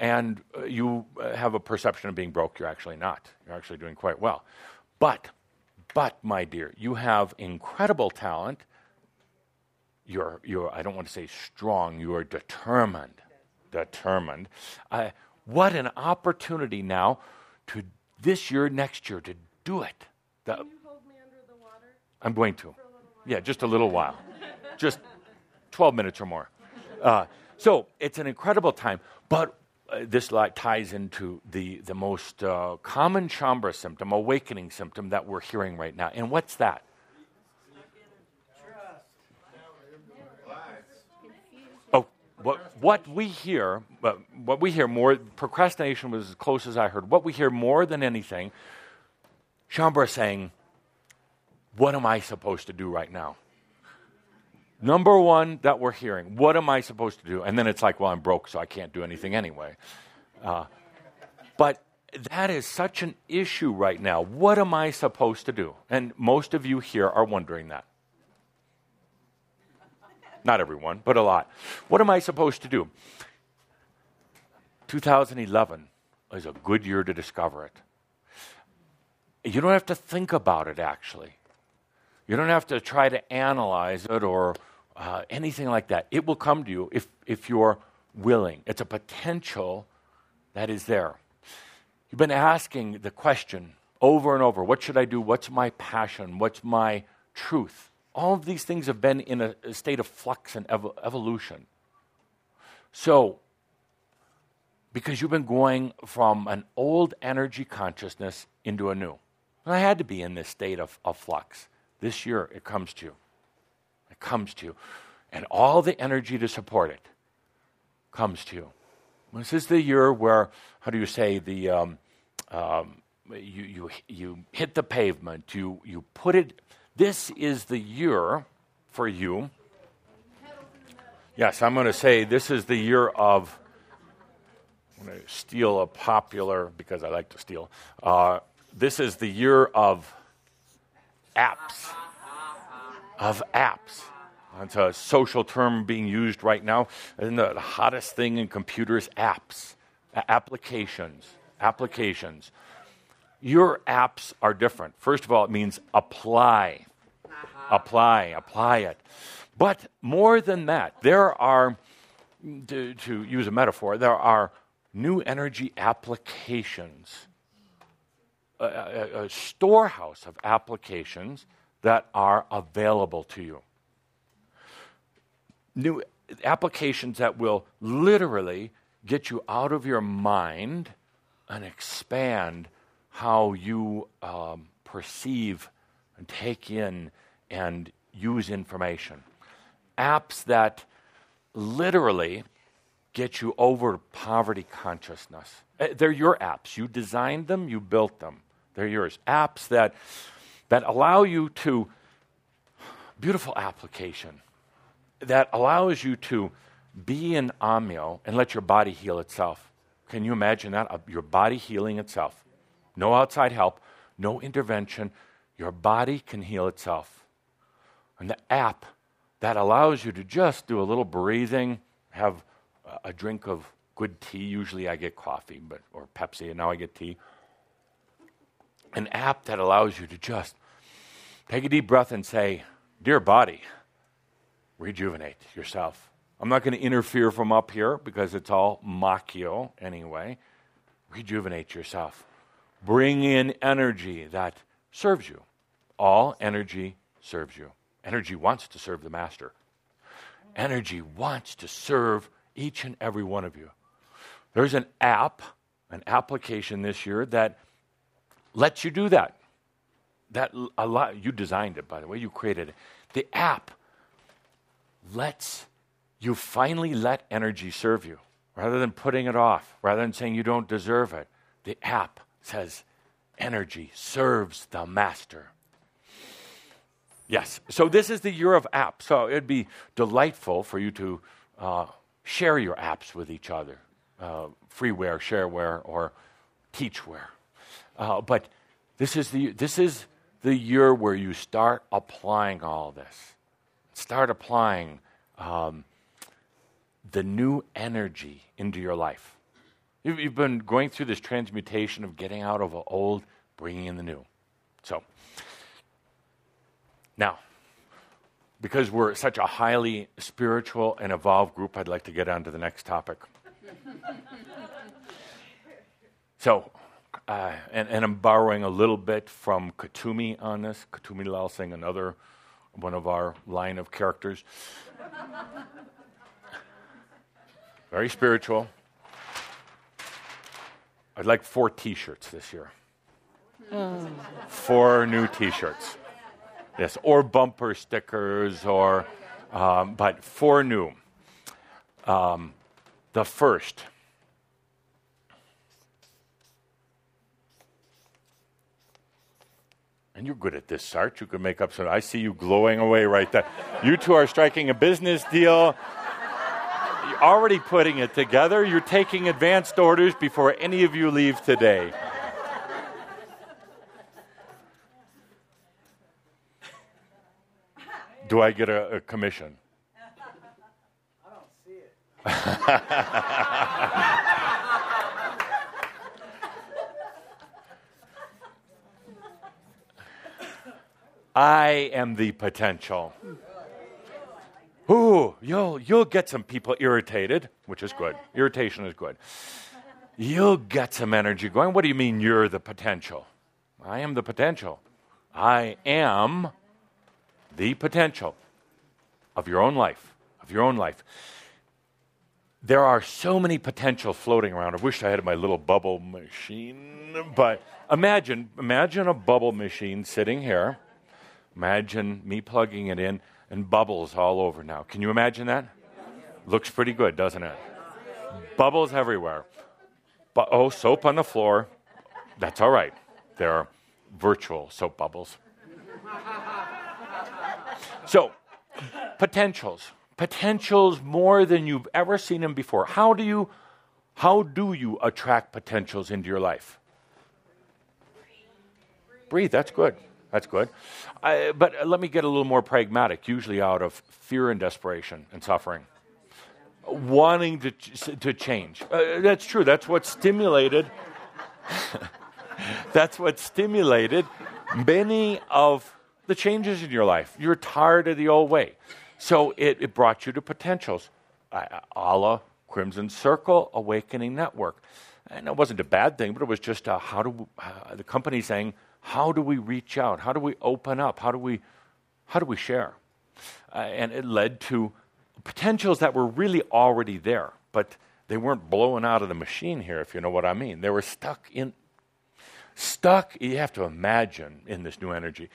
and uh, you uh, have a perception of being broke, you're actually not. You're actually doing quite well. But, but, my dear, you have incredible talent. You're, you're I don't want to say strong, you are determined. Determined. Uh, what an opportunity now to this year, next year, to do it. The, Can you hold me under the water? I'm going to. Yeah, just a little while. just 12 minutes or more. Uh, so it's an incredible time. But this like ties into the, the most uh, common Shaumbra symptom, awakening symptom that we're hearing right now. And what's that? Oh, what, what we hear, uh, what we hear more, procrastination was as close as I heard. What we hear more than anything, Shaumbra saying, What am I supposed to do right now? Number one that we're hearing, what am I supposed to do? And then it's like, well, I'm broke, so I can't do anything anyway. Uh, but that is such an issue right now. What am I supposed to do? And most of you here are wondering that. Not everyone, but a lot. What am I supposed to do? 2011 is a good year to discover it. You don't have to think about it, actually. You don't have to try to analyze it or uh, anything like that. It will come to you if, if you're willing. It's a potential that is there. You've been asking the question over and over. What should I do? What's my passion? What's my truth? All of these things have been in a, a state of flux and ev- evolution. So, because you've been going from an old energy consciousness into a new. And I had to be in this state of, of flux. This year, it comes to you. Comes to you. And all the energy to support it comes to you. This is the year where, how do you say, the, um, um, you, you, you hit the pavement, you, you put it, this is the year for you. Yes, I'm going to say this is the year of, I'm going to steal a popular, because I like to steal, uh, this is the year of apps. Of apps. It's a social term being used right now. And the hottest thing in computers apps, applications, applications. Your apps are different. First of all, it means apply, uh-huh. apply, apply it. But more than that, there are, to, to use a metaphor, there are new energy applications, a, a, a storehouse of applications that are available to you new applications that will literally get you out of your mind and expand how you um, perceive and take in and use information. Apps that literally get you over poverty consciousness. Uh, they're your apps. You designed them, you built them. They're yours. Apps that, that allow you to, beautiful application that allows you to be in Ahmyo and let your body heal itself. Can you imagine that? Your body healing itself. No outside help, no intervention. Your body can heal itself. And the app that allows you to just do a little breathing, have a drink of good tea. Usually I get coffee, but or Pepsi, and now I get tea. An app that allows you to just take a deep breath and say, Dear body, rejuvenate yourself. I'm not going to interfere from up here because it's all machio anyway. Rejuvenate yourself. Bring in energy that serves you. All energy serves you. Energy wants to serve the master. Energy wants to serve each and every one of you. There's an app, an application this year that lets you do that. That a lot you designed it by the way, you created it. The app lets you finally let energy serve you rather than putting it off, rather than saying you don't deserve it. The app says energy serves the master. Yes, so this is the year of apps. So it'd be delightful for you to uh, share your apps with each other uh, freeware, shareware, or teachware. Uh, but this is, the, this is the year where you start applying all this start applying um, the new energy into your life. You've, you've been going through this transmutation of getting out of the old, bringing in the new. So, now, because we're such a highly spiritual and evolved group, I'd like to get on to the next topic. <laughs> so, uh, and, and, I'm borrowing a little bit from Kuthumi on this. Kuthumi Lal Singh, another one of our line of characters. Very spiritual. I'd like four t shirts this year. Four new t shirts. Yes, or bumper stickers, or, um, but four new. Um, the first And you're good at this, Sarge. You can make up some. I see you glowing away right there. You two are striking a business deal. You're already putting it together. You're taking advanced orders before any of you leave today. Do I get a, a commission? <laughs> I don't see it. <laughs> I am the potential. Ooh, you'll, you'll get some people irritated, which is good. Irritation is good. You'll get some energy going. What do you mean you're the potential? I am the potential. I am the potential of your own life, of your own life. There are so many potentials floating around. I wish I had my little bubble machine, but imagine, imagine a bubble machine sitting here. Imagine me plugging it in and bubbles all over now. Can you imagine that? Looks pretty good, doesn't it? Bubbles everywhere. But oh, soap on the floor. That's all right. They're virtual soap bubbles. So, potentials. Potentials more than you've ever seen them before. How do you how do you attract potentials into your life? Breathe. That's good. That's good. I, but let me get a little more pragmatic, usually out of fear and desperation and suffering. Wanting to, to change. Uh, that's true. That's what stimulated. <laughs> that's what stimulated many of the changes in your life. You're tired of the old way. So it, it brought you to potentials, uh, a la Crimson Circle Awakening Network. And it wasn't a bad thing, but it was just uh, how do uh, the company saying, how do we reach out? How do we open up? How do we, how do we share? Uh, and it led to potentials that were really already there, but they weren't blowing out of the machine here, if you know what I mean. They were stuck in, stuck, you have to imagine in this new energy.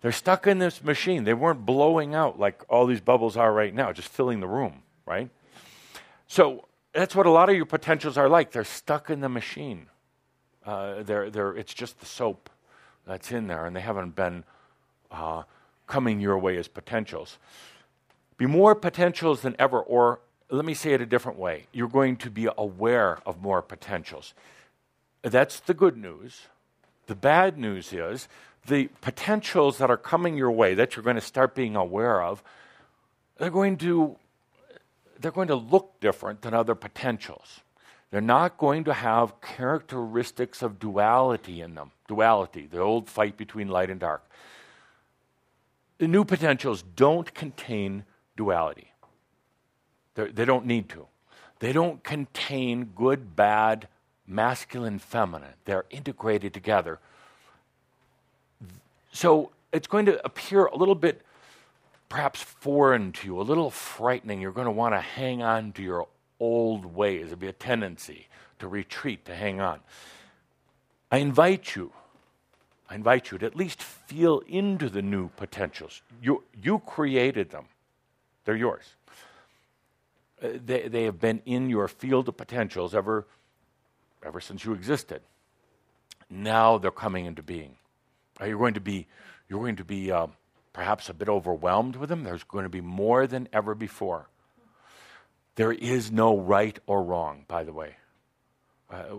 They're stuck in this machine. They weren't blowing out like all these bubbles are right now, just filling the room, right? So that's what a lot of your potentials are like. They're stuck in the machine. Uh, they're, they're, it's just the soap that's in there, and they haven't been uh, coming your way as potentials. Be more potentials than ever, or let me say it a different way. You're going to be aware of more potentials. That's the good news. The bad news is the potentials that are coming your way that you're going to start being aware of, they're going to, they're going to look different than other potentials. They're not going to have characteristics of duality in them. Duality, the old fight between light and dark. The new potentials don't contain duality. They're, they do not need to. They don't contain good, bad, masculine, feminine. They're integrated together. So it's going to appear a little bit perhaps foreign to you, a little frightening. You're going to want to hang on to your old ways. There'll be a tendency to retreat, to hang on. I invite you, I invite you to at least feel into the new potentials. You, you created them, they're yours. Uh, they, they have been in your field of potentials ever, ever since you existed. Now they're coming into being. You're going to be, you're going to be uh, perhaps a bit overwhelmed with them. There's going to be more than ever before. There is no right or wrong, by the way. Uh,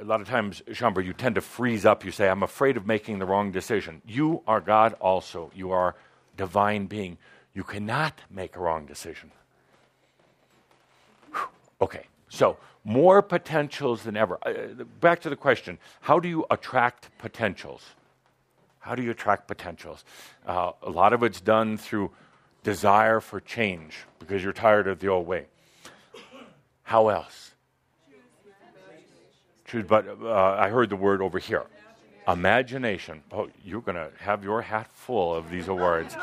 a lot of times, Shaumbra, you tend to freeze up. You say, I'm afraid of making the wrong decision. You are God also. You are divine being. You cannot make a wrong decision. Whew. Okay, so more potentials than ever. Uh, back to the question how do you attract potentials? How do you attract potentials? Uh, a lot of it's done through desire for change because you're tired of the old way. How else? Choose, but uh, I heard the word over here. Imagination. Oh, you're going to have your hat full of these awards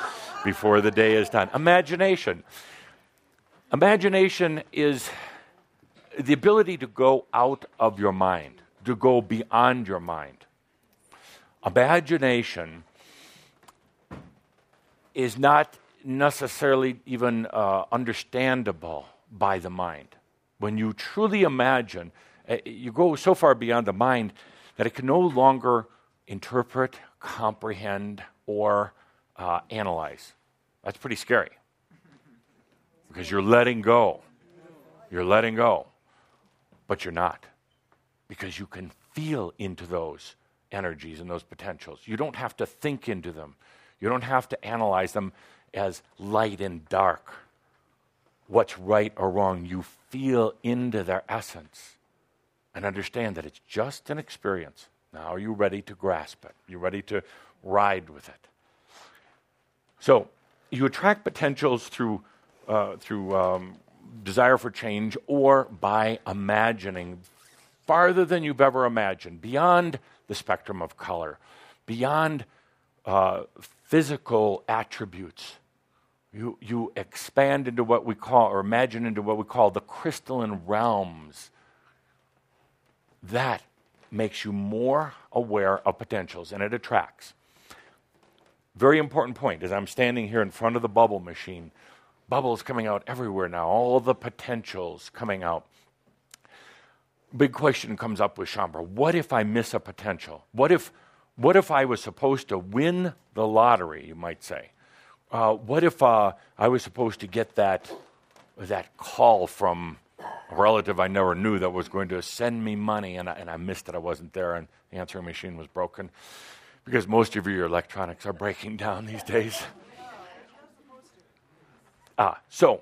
before the day is done. Imagination. Imagination is the ability to go out of your mind, to go beyond your mind. Imagination is not necessarily even uh, understandable by the mind when you truly imagine, uh, you go so far beyond the mind that it can no longer interpret, comprehend, or uh, analyze. That's pretty scary because you're letting go. You're letting go, but you're not because you can feel into those energies and those potentials. You don't have to think into them, you don't have to analyze them as light and dark what's right or wrong. You feel into their essence and understand that it's just an experience. Now, are you ready to grasp it? Are you ready to ride with it? So, you attract potentials through, uh, through um, desire for change or by imagining farther than you've ever imagined, beyond the spectrum of color, beyond uh, physical attributes. You, you expand into what we call, or imagine into what we call the crystalline realms. That makes you more aware of potentials and it attracts. Very important point as I'm standing here in front of the bubble machine, bubbles coming out everywhere now, all the potentials coming out. Big question comes up with Shaumbra. What if I miss a potential? What if, what if I was supposed to win the lottery, you might say? Uh, what if uh, I was supposed to get that, that call from a relative I never knew that was going to send me money and I, and I missed it? I wasn't there and the answering machine was broken. Because most of your electronics are breaking down these days. Ah, so,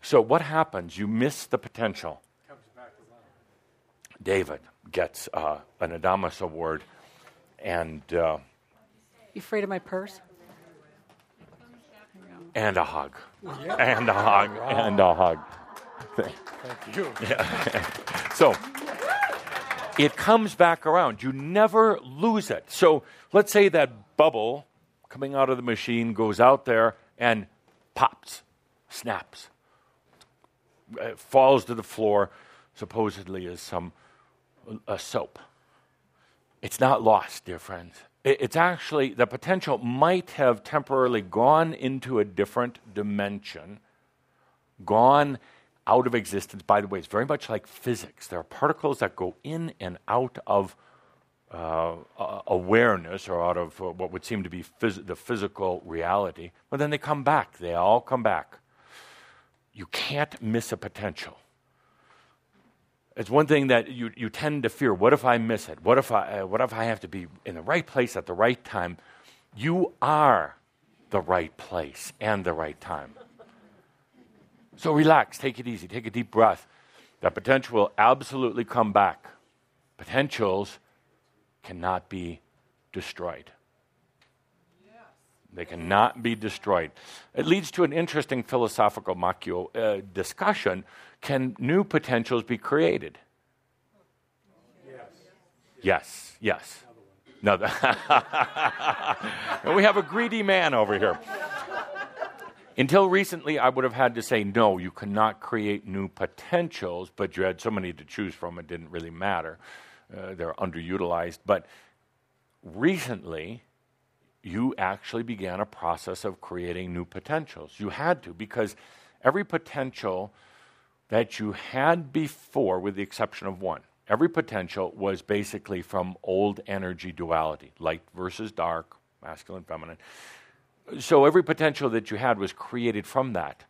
so what happens? You miss the potential. David gets uh, an Adamus Award, and uh, You afraid of my purse? And a hug, and a hug, and a hug. Thank you. So it comes back around. You never lose it. So let's say that bubble coming out of the machine goes out there and pops, snaps, uh, falls to the floor, supposedly as some a soap. It's not lost, dear friends. It- It's actually the potential might have temporarily gone into a different dimension, gone out of existence. By the way, it's very much like physics. There are particles that go in and out of uh, uh, awareness or out of uh, what would seem to be phys- the physical reality, but then they come back. They all come back. You can't miss a potential. It's one thing that you, you tend to fear. What if I miss it? What if I, uh, what if I have to be in the right place at the right time? You are the right place and the right time. So relax, take it easy, take a deep breath. That potential will absolutely come back. Potentials cannot be destroyed. They cannot be destroyed. It leads to an interesting philosophical macchio, uh, discussion. Can new potentials be created? Yes, yes. No, the- <laughs> we have a greedy man over here. Until recently, I would have had to say, no, you cannot create new potentials, but you had so many to choose from, it didn't really matter. Uh, they're underutilized. But recently, you actually began a process of creating new potentials. You had to, because every potential that you had before, with the exception of one, every potential was basically from old energy duality light versus dark, masculine, feminine. So every potential that you had was created from that.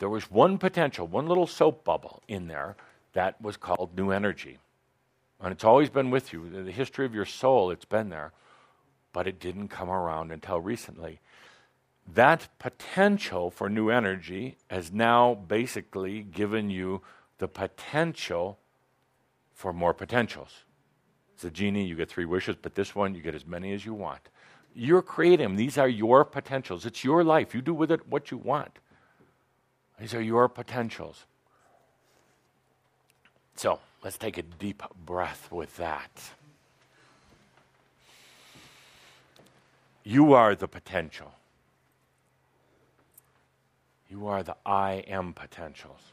There was one potential, one little soap bubble in there that was called new energy. And it's always been with you. The history of your soul, it's been there. But it didn't come around until recently. That potential for new energy has now basically given you the potential for more potentials. It's a genie, you get three wishes, but this one, you get as many as you want. You're creating. These are your potentials. It's your life. You do with it what you want. These are your potentials. So let's take a deep breath with that. You are the potential. You are the I am potentials.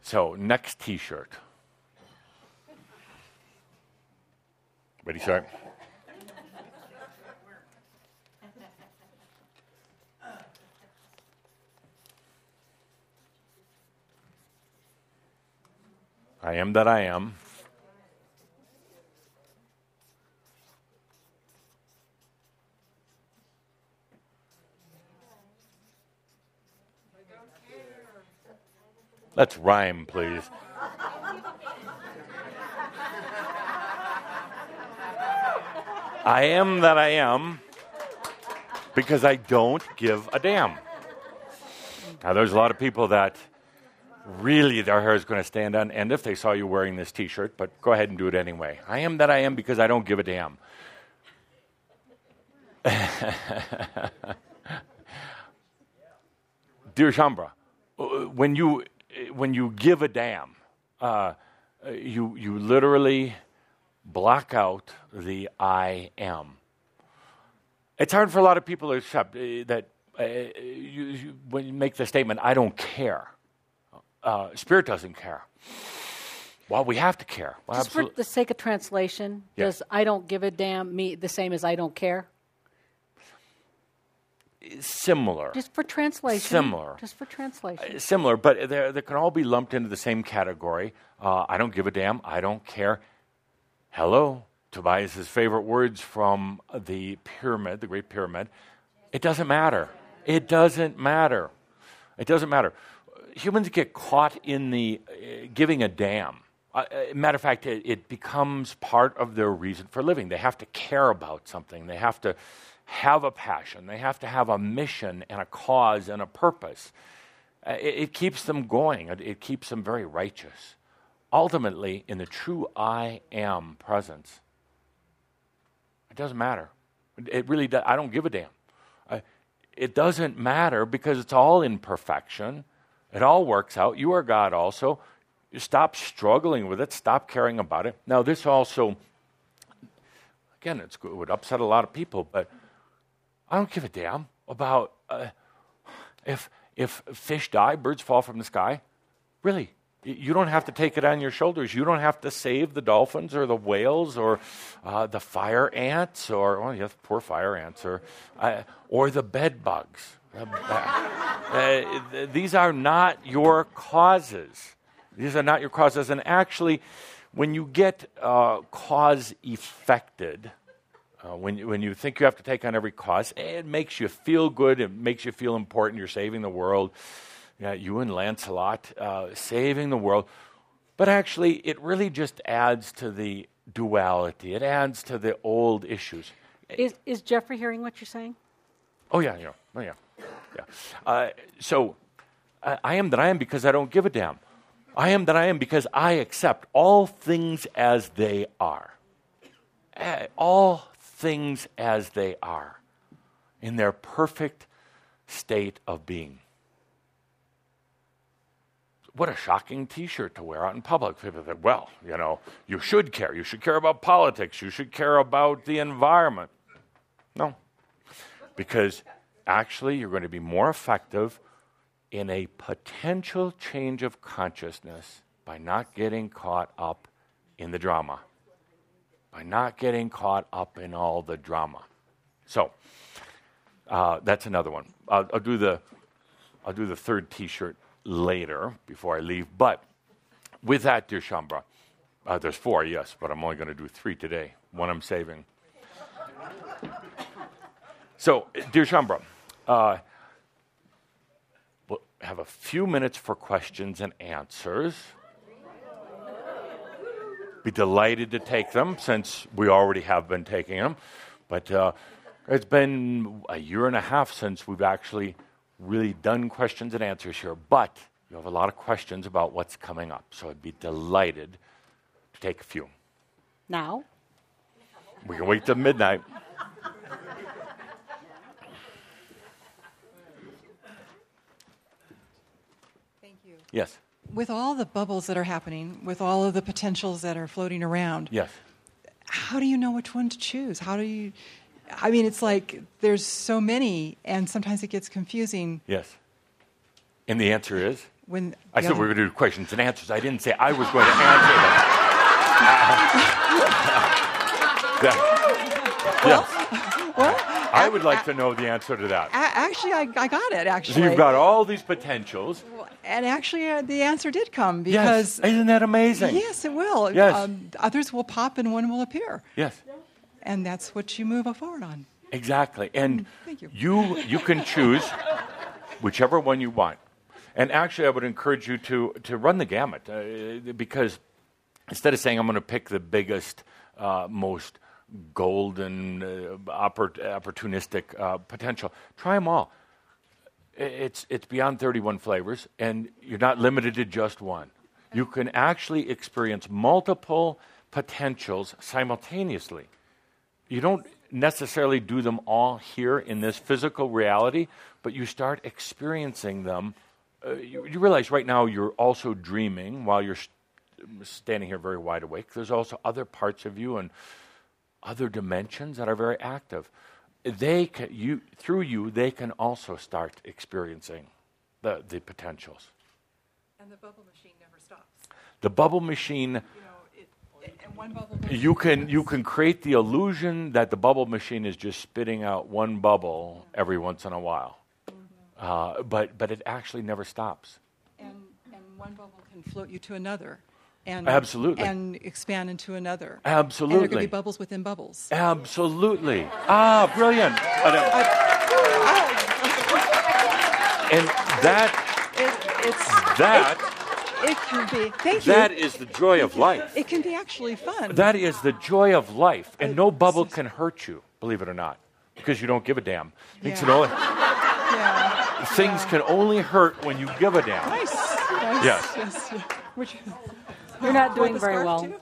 So, next t shirt. Ready, start? I am that I am. Let's rhyme, please. I am that I am because I don't give a damn. Now, there's a lot of people that really their hair is going to stand on end if they saw you wearing this t shirt, but go ahead and do it anyway. I am that I am because I don't give a damn. <laughs> Dear Shaumbra, uh, when you, when you give a damn, uh, you, you literally block out the I am. It's hard for a lot of people to accept uh, that uh, you, you, when you make the statement, I don't care. Uh, Spirit doesn't care. Well, we have to care. Well, Just for the sake of translation, Yeah. does I don't give a damn mean the same as I don't care? Similar. Just for translation. Similar. Just for translation. Uh, similar, but they they can all be lumped into the same category. Uh, I don't give a damn. I don't care. Hello, Tobias's favorite words from the pyramid, the Great Pyramid. It doesn't matter. It doesn't matter. It doesn't matter. Humans get caught in the uh, giving a damn. Uh, uh, matter of fact, it, it becomes part of their reason for living. They have to care about something. They have to have a passion. They have to have a mission and a cause and a purpose. Uh, it, it keeps them going. It, it keeps them very righteous. Ultimately, in the true I am presence, it doesn't matter. It, really does. I don't give a damn. Uh, it doesn't matter because it's all in perfection. It all works out. You are God also. You stop struggling with it. Stop caring about it. Now, this also, again, it would upset a lot of people, but I don't give a damn about uh, if if fish die, birds fall from the sky. Really, you don't have to take it on your shoulders. You don't have to save the dolphins or the whales or uh, the fire ants or oh yes, poor fire ants or uh, or the bed bugs. Uh, these are not your causes. These are not your causes. And actually, when you get uh, cause affected, uh, when, you- when you think you have to take on every cause, it makes you feel good. It makes you feel important. You're saving the world. Yeah, you and Lancelot uh, saving the world. But actually, it really just adds to the duality. It adds to the old issues. Is, is Geoffrey hearing what you're saying? Oh yeah, yeah, oh yeah, yeah. Uh, so I, I am that I am because I don't give a damn. I am that I am because I accept all things as they are. All things as they are, in their perfect state of being. What a shocking T-shirt to wear out in public. People say, "Well, you know, you should care. You should care about politics. You should care about the environment." No, because actually you're going to be more effective in a potential change of consciousness by not getting caught up in the drama, by not getting caught up in all the drama. So uh, that's another one. I'll, I'll do the I'll do the third T-shirt later before I leave. But with that, dear Shaumbra, uh, there's four, yes, but I'm only going to do three today. One I'm saving. So, dear Shaumbra, uh, we'll have a few minutes for questions and answers. Be delighted to take them since we already have been taking them. But uh, it's been a year and a half since we've actually really done questions and answers here. But you have a lot of questions about what's coming up. So I'd be delighted to take a few. Now? We can wait till midnight. Thank you. Yes, With all the bubbles that are happening, with all of the potentials that are floating around, yes. how do you know which one to choose? How do you? I mean, it's like there's so many, and sometimes it gets confusing Yes. And the answer is? when. I said other- we were going to do questions and answers. I didn't say I was going to answer them. <laughs> yes. I would like to know the answer to that. actually, I, I got it. So Actually, you've got all these potentials. and actually, uh, the answer did come Yes. because Isn't that amazing? yes, it will. Yes. Um, others will pop, and one will appear, Yes. and that's what you move forward on. Exactly. And Thank you. you you can choose whichever one you want. And actually, I would encourage you to to run the gamut uh, because instead of saying I'm going to pick the biggest, uh, most golden, uh, oppor- opportunistic uh, potential, try them all. It's it's beyond 31 flavors, and you're not limited to just one. You can actually experience multiple potentials simultaneously you don't necessarily do them all here in this physical reality, but you start experiencing them. Uh, you, you realize right now you're also dreaming while you're standing here very wide awake. There's also other parts of you and other dimensions that are very active. They can, you, through you, they can also start experiencing the, the potentials. And the bubble machine never stops. The bubble machine, You know, it, it, one bubble. goes- you can, you can create the illusion that the bubble machine is just spitting out one bubble every once in a while. Uh, but, but it actually never stops. and, and one bubble can float you to another. And, Absolutely. And expand into another. And there Absolutely. can be bubbles within bubbles. Absolutely. Ah, brilliant. But, uh, and that, It, it's, that, it can be. Thank you. that is the joy of life. it can be actually fun. That is the joy of life. And no bubble can hurt you, believe it or not, because you don't give a damn. Things, Yeah. can only, yeah. things can only hurt when you give a damn. Nice. nice. Yes. yes. yeah. Which, You're not doing very well. too?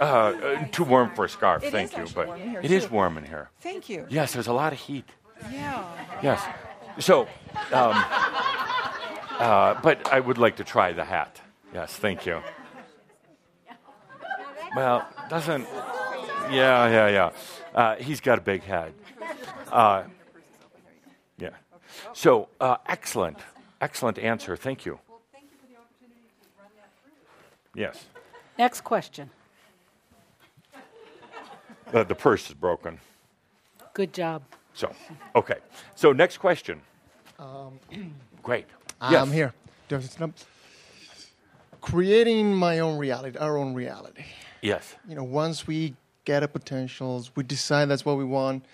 Uh, <laughs> uh, too warm for a scarf, It thank you. But warm in here, it is too. warm in here. Thank you. Yes, there's a lot of heat. Yeah. Yes. So, um, uh, but I would like to try the hat. Yes, thank you. Well, doesn't. Yeah, yeah, yeah. Uh, he's got a big head. Uh, yeah. So, uh, excellent, excellent answer. Thank you. Yes. Next question. Uh, the purse is broken. Good job. So, okay. So, next question. Um, <clears throat> Great. I'm Yes. here. There's no- Creating my own reality, our own reality. Yes. You know, once we get a potentials, we decide that's what we want,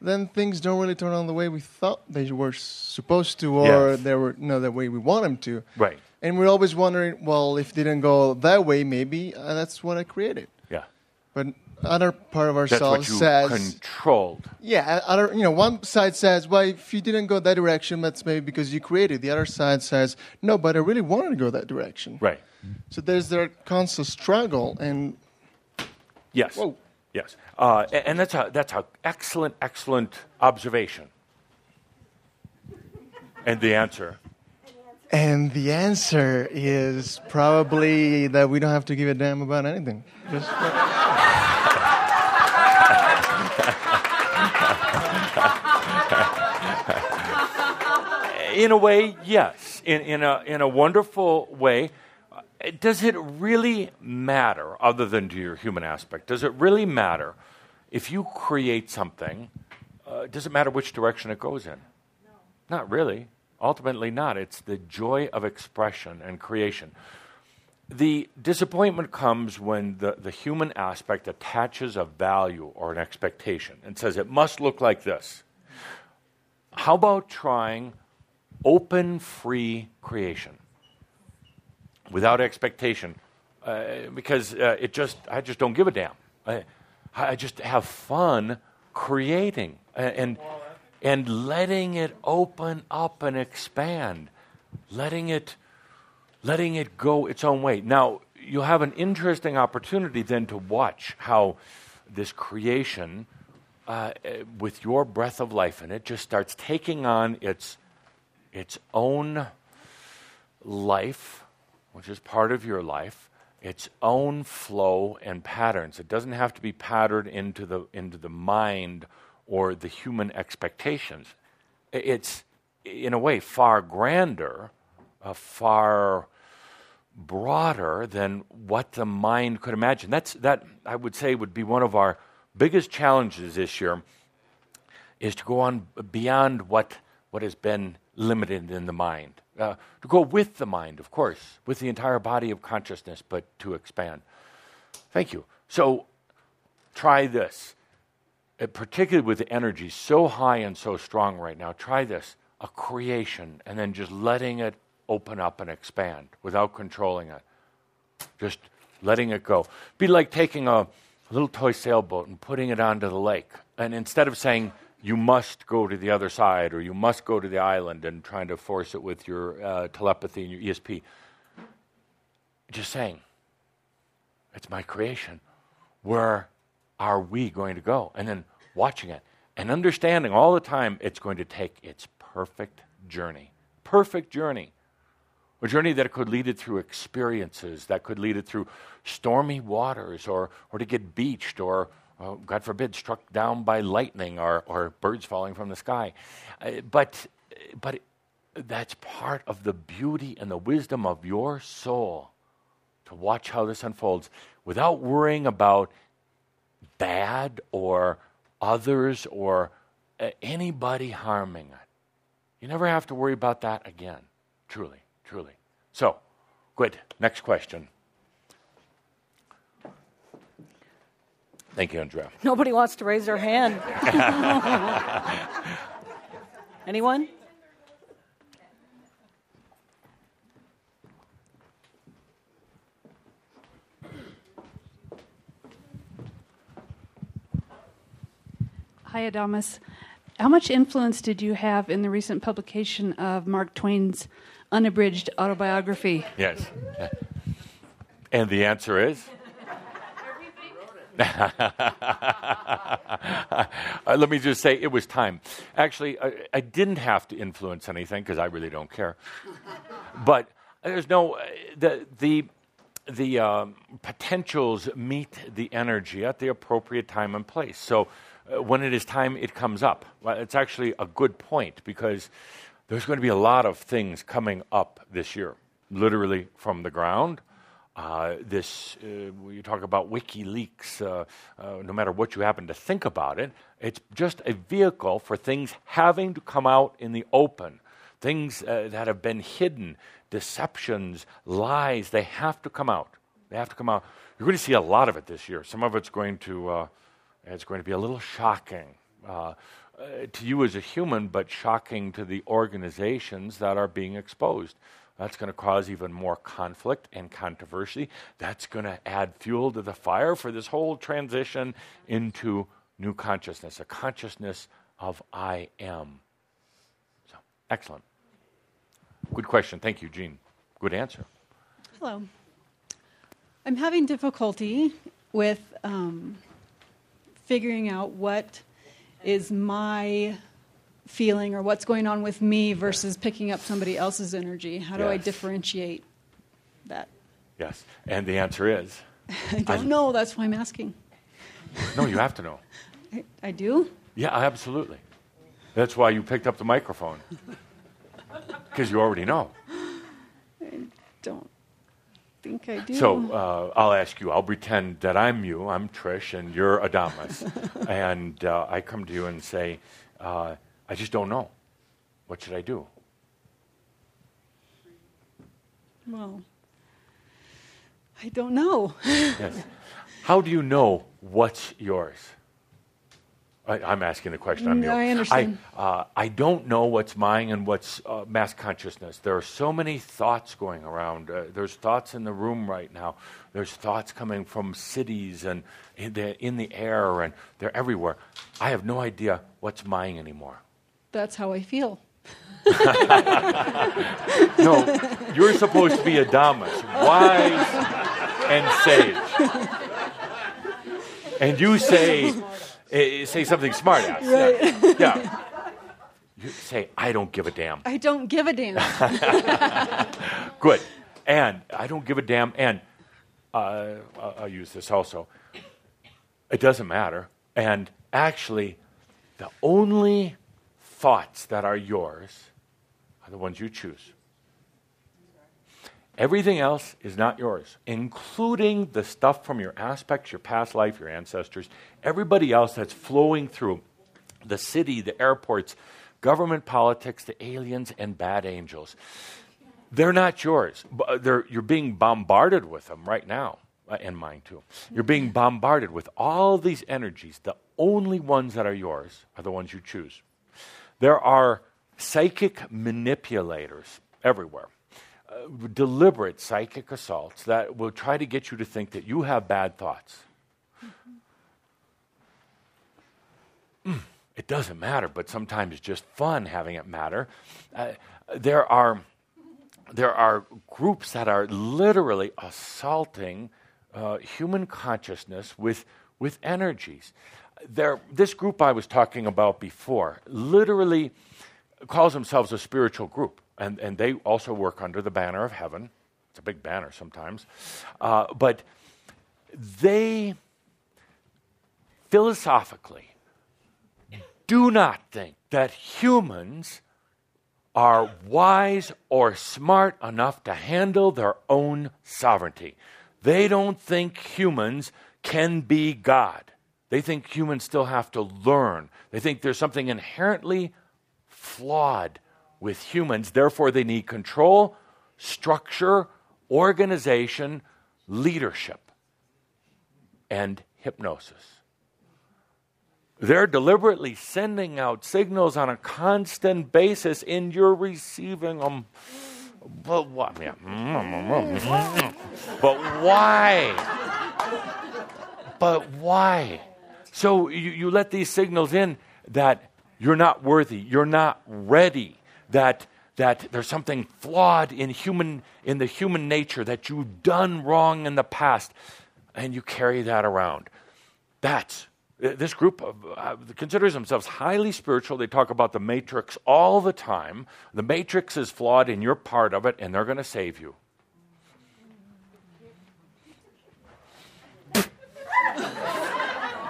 then things don't really turn out the way we thought they were supposed to, or Yes. they were no the way we want them to. Right. And we're always wondering, well, if it didn't go that way, maybe uh, that's what I created. Yeah. But other part of ourselves says, controlled. yeah, other you know, one side says, well, if you didn't go that direction, that's maybe because you created. The other side says, no, but I really wanted to go that direction. Right. So there's that constant struggle, and Yes. Whoa. Yes. Uh, and that's a that's a excellent excellent observation. And the answer. and the answer is probably that we don't have to give a damn about anything. Just <laughs> In a way, yes. In in a in a wonderful way. Does it really matter, other than to your human aspect? Does it really matter if you create something? Uh, does it matter which direction it goes in? No. Not really. Ultimately, not. It's the joy of expression and creation. The disappointment comes when the, the human aspect attaches a value or an expectation and says it must look like this. How about trying open, free creation without expectation? Uh, because uh, it just, I just don't give a damn. I, I just have fun creating and, and and letting it open up and expand, letting it letting it go its own way. Now, you'll have an interesting opportunity then to watch how this creation, uh, with your breath of life in it, just starts taking on its, its own life, which is part of your life, its own flow and patterns. It doesn't have to be patterned into the, into the mind or the human expectations. It's, in a way, far grander, uh, far broader than what the mind could imagine. That's, that, I would say, would be one of our biggest challenges this year is to go on beyond what, what has been limited in the mind. Uh, to go with the mind, of course, with the entire body of consciousness, but to expand. Thank you. So try this, Uh, particularly with the energy so high and so strong right now. Try this a creation, and then just letting it open up and expand without controlling it. Just letting it go. Be like taking a little toy sailboat and putting it onto the lake. And instead of saying, you must go to the other side or you must go to the island and trying to force it with your uh, telepathy and your ESP, just saying, it's my creation. Where are we going to go? And then watching it and understanding all the time it's going to take its perfect journey. Perfect journey a journey that could lead it through experiences, that could lead it through stormy waters, or, or to get beached, or, uh, God forbid, struck down by lightning, or, or birds falling from the sky. Uh, but but that's part of the beauty and the wisdom of your soul to watch how this unfolds without worrying about bad or others or uh, anybody harming it. You never have to worry about that again. Truly, truly. So, good. Next question. Thank you, Andrea. Nobody wants to raise their hand. <laughs> Anyone? Hi, Adamus. How much influence did you have in the recent publication of Mark Twain's unabridged autobiography? Yes. <laughs> And the answer is? Uh, let me just say it was time. Actually, I, I didn't have to influence anything because I really don't care. But there's no uh, the the the um, potentials meet the energy at the appropriate time and place. So uh, when it is time, it comes up. It's actually a good point because there's going to be a lot of things coming up this year, literally from the ground. Uh, this, uh, you talk about WikiLeaks, uh, uh, no matter what you happen to think about it, it's just a vehicle for things having to come out in the open. Things uh, that have been hidden, deceptions, lies, they have to come out. They have to come out. You're going to see a lot of it this year. Some of it's going to, it's going to be a little shocking to you as a human, but shocking to the organizations that are being exposed. That's going to cause even more conflict and controversy. That's going to add fuel to the fire for this whole transition into new consciousness, a consciousness of I am. So, excellent. Good question. Thank you, Jean. Good answer. Hello. I'm having difficulty with um, figuring out what is my feeling or what's going on with me versus picking up somebody else's energy. How do I differentiate that? Yes. And the answer is <laughs> I don't know. That's why I'm asking. no, you have to know. <laughs> I, I do. Yeah, absolutely. That's why you picked up the microphone. <laughs> Because you already know. I don't think I do. So uh, I'll ask you. I'll pretend that I'm you. I'm Trish, and you're Adamus. and uh, I come to you and say, uh, I just don't know. What should I do? well, I don't know. <laughs> Yes. How do you know what's yours? I, I'm asking the question. I'm No. I understand. I, uh, I don't know what's mine and what's uh, mass consciousness. There are so many thoughts going around. Uh, there's thoughts in the room right now. There's thoughts coming from cities and in the, in the air, and they're everywhere. I have no idea what's mine anymore. That's how I feel. <laughs> No, you're supposed to be a Adamus, wise and sage. And you say, eh, say something smart ass. Yeah. yeah. You say, I don't give a damn. I don't give a damn. <laughs> Good. And I don't give a damn. And uh, I'll use this also. It doesn't matter. And actually, the only thoughts that are yours are the ones you choose. Everything else is not yours, including the stuff from your aspects, your past life, your ancestors, everybody else that's flowing through the city, the airports, government politics, the aliens, and bad angels. They're not yours. Uh, They're, you're being bombarded with them right now, uh, and mine too. You're being bombarded with all these energies. The only ones that are yours are the ones you choose. There are psychic manipulators everywhere, uh, deliberate psychic assaults that will try to get you to think that you have bad thoughts. Mm, it doesn't matter, but sometimes it's just fun having it matter. Uh, there are there are groups that are literally assaulting uh, human consciousness with with energies. There, this group I was talking about before literally calls themselves a spiritual group. and, and they also work under the banner of heaven. It's a big banner sometimes. Uh, but they philosophically do not think that humans are wise or smart enough to handle their own sovereignty. They don't think humans can be God. They think humans still have to learn. They think there's something inherently flawed with humans. Therefore, they need control, structure, organization, leadership, and hypnosis. They're deliberately sending out signals on a constant basis, and you're receiving them. But what? <laughs> But why? But why? So you, you let these signals in that you're not worthy, you're not ready, that that there's something flawed in human in the human nature that you've done wrong in the past, and you carry that around. That's this group of, uh, considers themselves highly spiritual. They talk about the matrix all the time. The matrix is flawed, and you're part of it, and they're going to save you.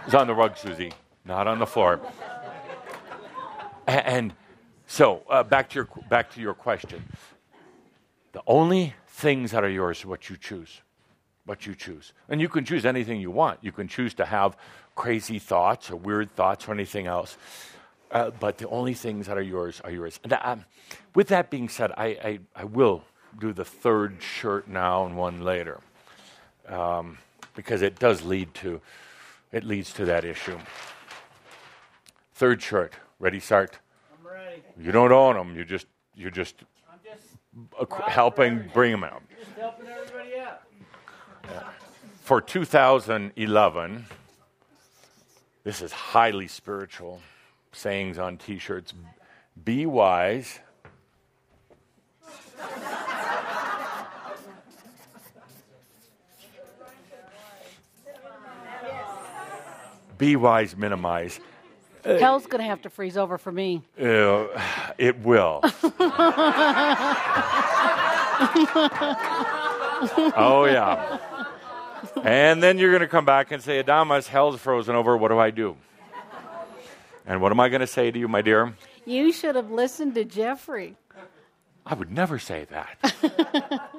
It's on the rug, Susie, not on the floor. And, and so, uh, back to your back to your question. The only things that are yours are what you choose what you choose. And you can choose anything you want. You can choose to have crazy thoughts or weird thoughts or anything else. Uh, but the only things that are yours are yours. And um, with that being said, I, I, I, will do the third shirt now and one later um, because it does lead to it leads to that issue. Third shirt, ready, start. I'm ready. You don't own them. You just you're just, just helping bring them out. Just helping everybody out. For 2011, this is highly spiritual sayings on t shirts. Be wise. Be wise, minimize. Hell's going to have to freeze over for me. Uh, it will. <laughs> oh, yeah. And then you're going to come back and say, Adamus, hell's frozen over. What do I do? And what am I going to say to you, my dear? You should have listened to Geoffrey. I would never say that.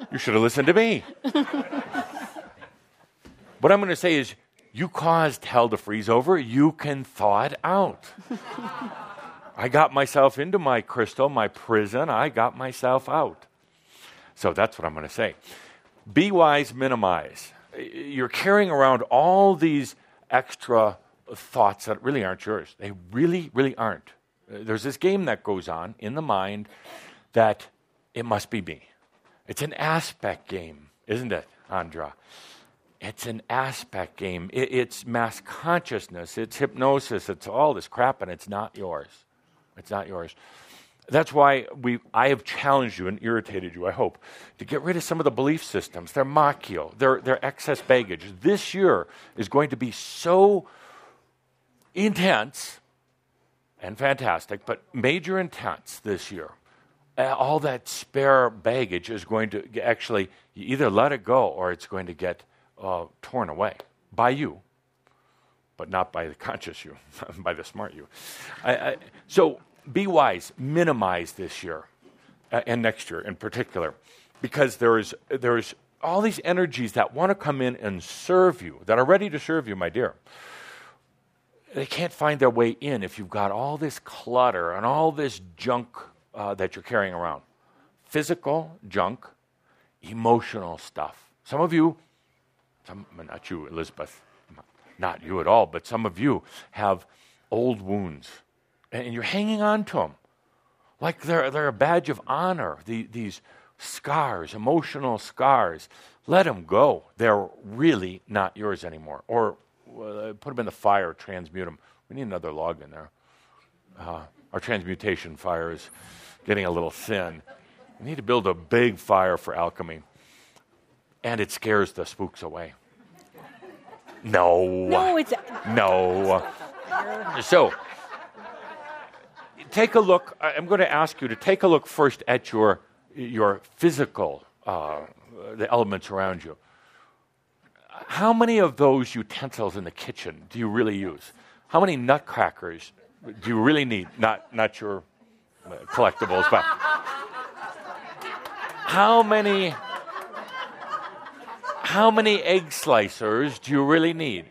<laughs> you should have listened to me. <laughs> what I'm going to say is, you caused hell to freeze over. You can thaw it out. <laughs> I got myself into my crystal, my prison. I got myself out. So that's what I'm going to say. Be wise, minimize. You're carrying around all these extra thoughts that really aren't yours. They really, really aren't. There's this game that goes on in the mind that it must be me. It's an aspect game, isn't it, Andra? It's an aspect game. It, it's mass consciousness, it's hypnosis, it's all this crap, and it's not yours. It's not yours. That's why we, I have challenged you and irritated you, I hope, to get rid of some of the belief systems. They're machio, they're, they're excess baggage. This year is going to be so intense and fantastic, but major intense this year. All that spare baggage is going to actually, you either let it go or it's going to get uh, torn away by you, but not by the <laughs> conscious you, <laughs> by the smart you. I, I, so be wise, minimize this year uh, and next year in particular, because there is, there is all these energies that want to come in and serve you, that are ready to serve you, my dear. They can't find their way in if you've got all this clutter and all this junk uh, that you're carrying around physical junk, emotional stuff. Some of you, some, not you, Elizabeth, not you at all, but some of you have old wounds and you're hanging on to them like they're, they're a badge of honor, the, these scars, emotional scars. Let them go. They're really not yours anymore. Or uh, put them in the fire, transmute them. We need another log in there. Uh, our transmutation fire is getting a little thin. We need to build a big fire for alchemy. And it scares the spooks away. No. No, it's. No. So, take a look. I'm going to ask you to take a look first at your, your physical, uh, the elements around you. How many of those utensils in the kitchen do you really use? How many nutcrackers do you really need? Not, not your uh, collectibles, but <laughs> how many how many egg slicers do you really need?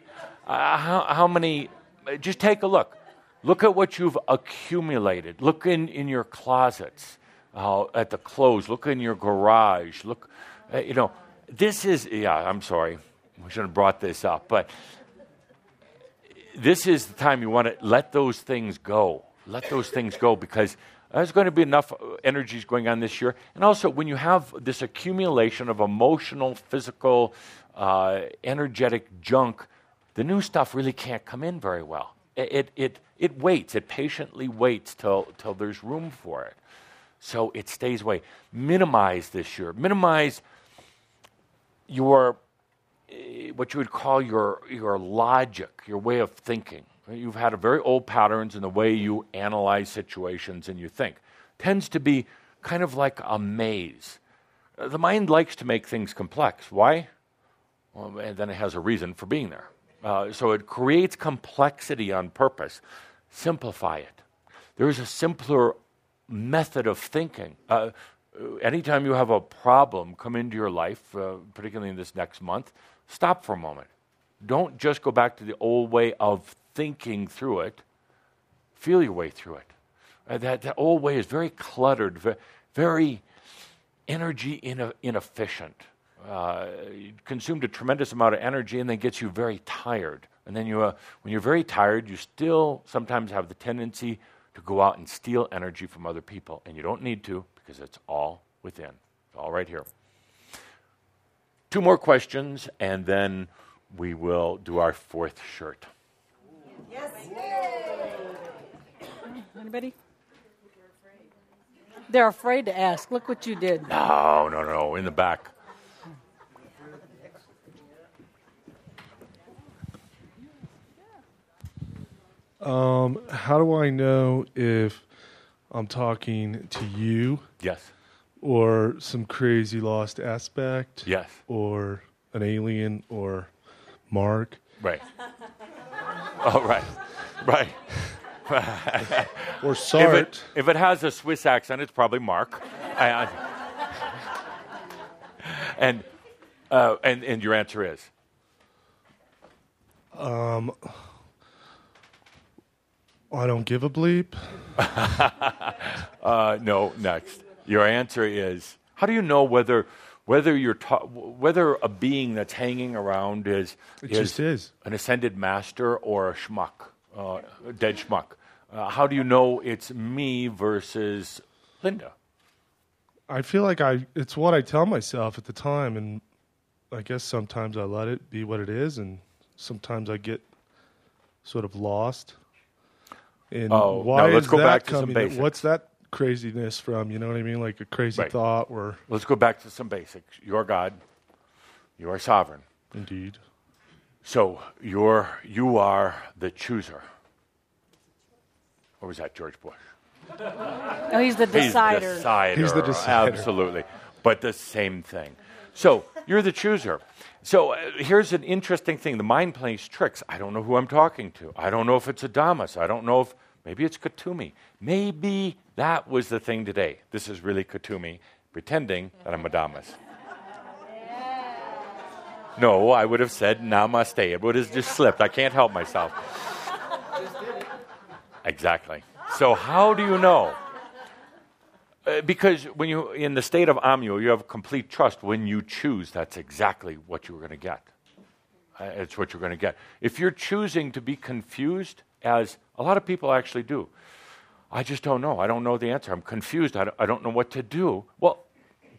Uh, how, how many? uh, Just take a look. Look at what you've accumulated. Look in, in your closets, uh, at the clothes. Look in your garage. Look, uh, you know, this is, yeah, I'm sorry. We shouldn't have brought this up, but this is the time you want to let those things go. Let those things go because there's going to be enough uh, energies going on this year. And also, when you have this accumulation of emotional, physical, uh, energetic junk, the new stuff really can't come in very well. It, it, it, it waits, it patiently waits till, till there's room for it. So it stays away. Minimize this year. Minimize your eh, what you would call your your logic, your way of thinking. You've had very old patterns in the way you analyze situations and you think. Tends to be kind of like a maze. Uh, The mind likes to make things complex. Why? Well, and then it has a reason for being there. Uh, so it creates complexity on purpose. Simplify it. There is a simpler method of thinking. Uh, anytime you have a problem come into your life, uh, particularly in this next month, stop for a moment. Don't just go back to the old way of thinking through it. Feel your way through it. Uh, that, that old way is very cluttered, ve- very energy ine- inefficient. Uh, consumed a tremendous amount of energy and then gets you very tired. And then you, uh, when you're very tired, you still sometimes have the tendency to go out and steal energy from other people. And you don't need to because it's all within. It's all right here. Two more questions, and then we will do our fourth shirt. Anybody? They're afraid to ask. Look what you did. No, no, no, in the back. Um, how do I know if I'm talking to you? Yes. Or some crazy lost aspect? Yes. Or an alien or Mark? Right. <laughs> Oh, right. Right. <laughs> Or If it, if it has a Swiss accent, it's probably Mark. I- <laughs> and, uh, and, and your answer is? Um, I don't give a bleep. uh, no, next. Your answer is how do you know whether whether you're ta- whether a being that's hanging around is It just is. an ascended master or a schmuck, uh, a dead schmuck? Uh, how do you know it's me versus Linda? I feel like I it's what I tell myself at the time, and I guess sometimes I let it be what it is, and sometimes I get sort of lost. And Oh, why now let's is go back to some basics. What's that craziness from? You know what I mean? Like a crazy Right. thought, or Let's go back to some basics. You're God. You are sovereign. indeed. So you're you are the chooser. Or was that George Bush? <laughs> Oh, he's the decider. He's the decider. He's the decider. Absolutely. But the same thing. So you're the chooser. So uh, here's an interesting thing. The mind plays tricks. I don't know who I'm talking to. I don't know if it's Adamus. I don't know if maybe it's Kuthumi. Maybe that was the thing today. This is really Kuthumi pretending that I'm Adamus. No, I would have said namaste. It would have just slipped. I can't help myself. Exactly. So how do you know? Uh, because when you in the state of ahmyo, you have complete trust. When you choose, that's exactly what you're going to get. Uh, it's what you're going to get. If you're choosing to be confused, as a lot of people actually do, I just don't know. I don't know the answer. I'm confused. I don't, know what to do. Well,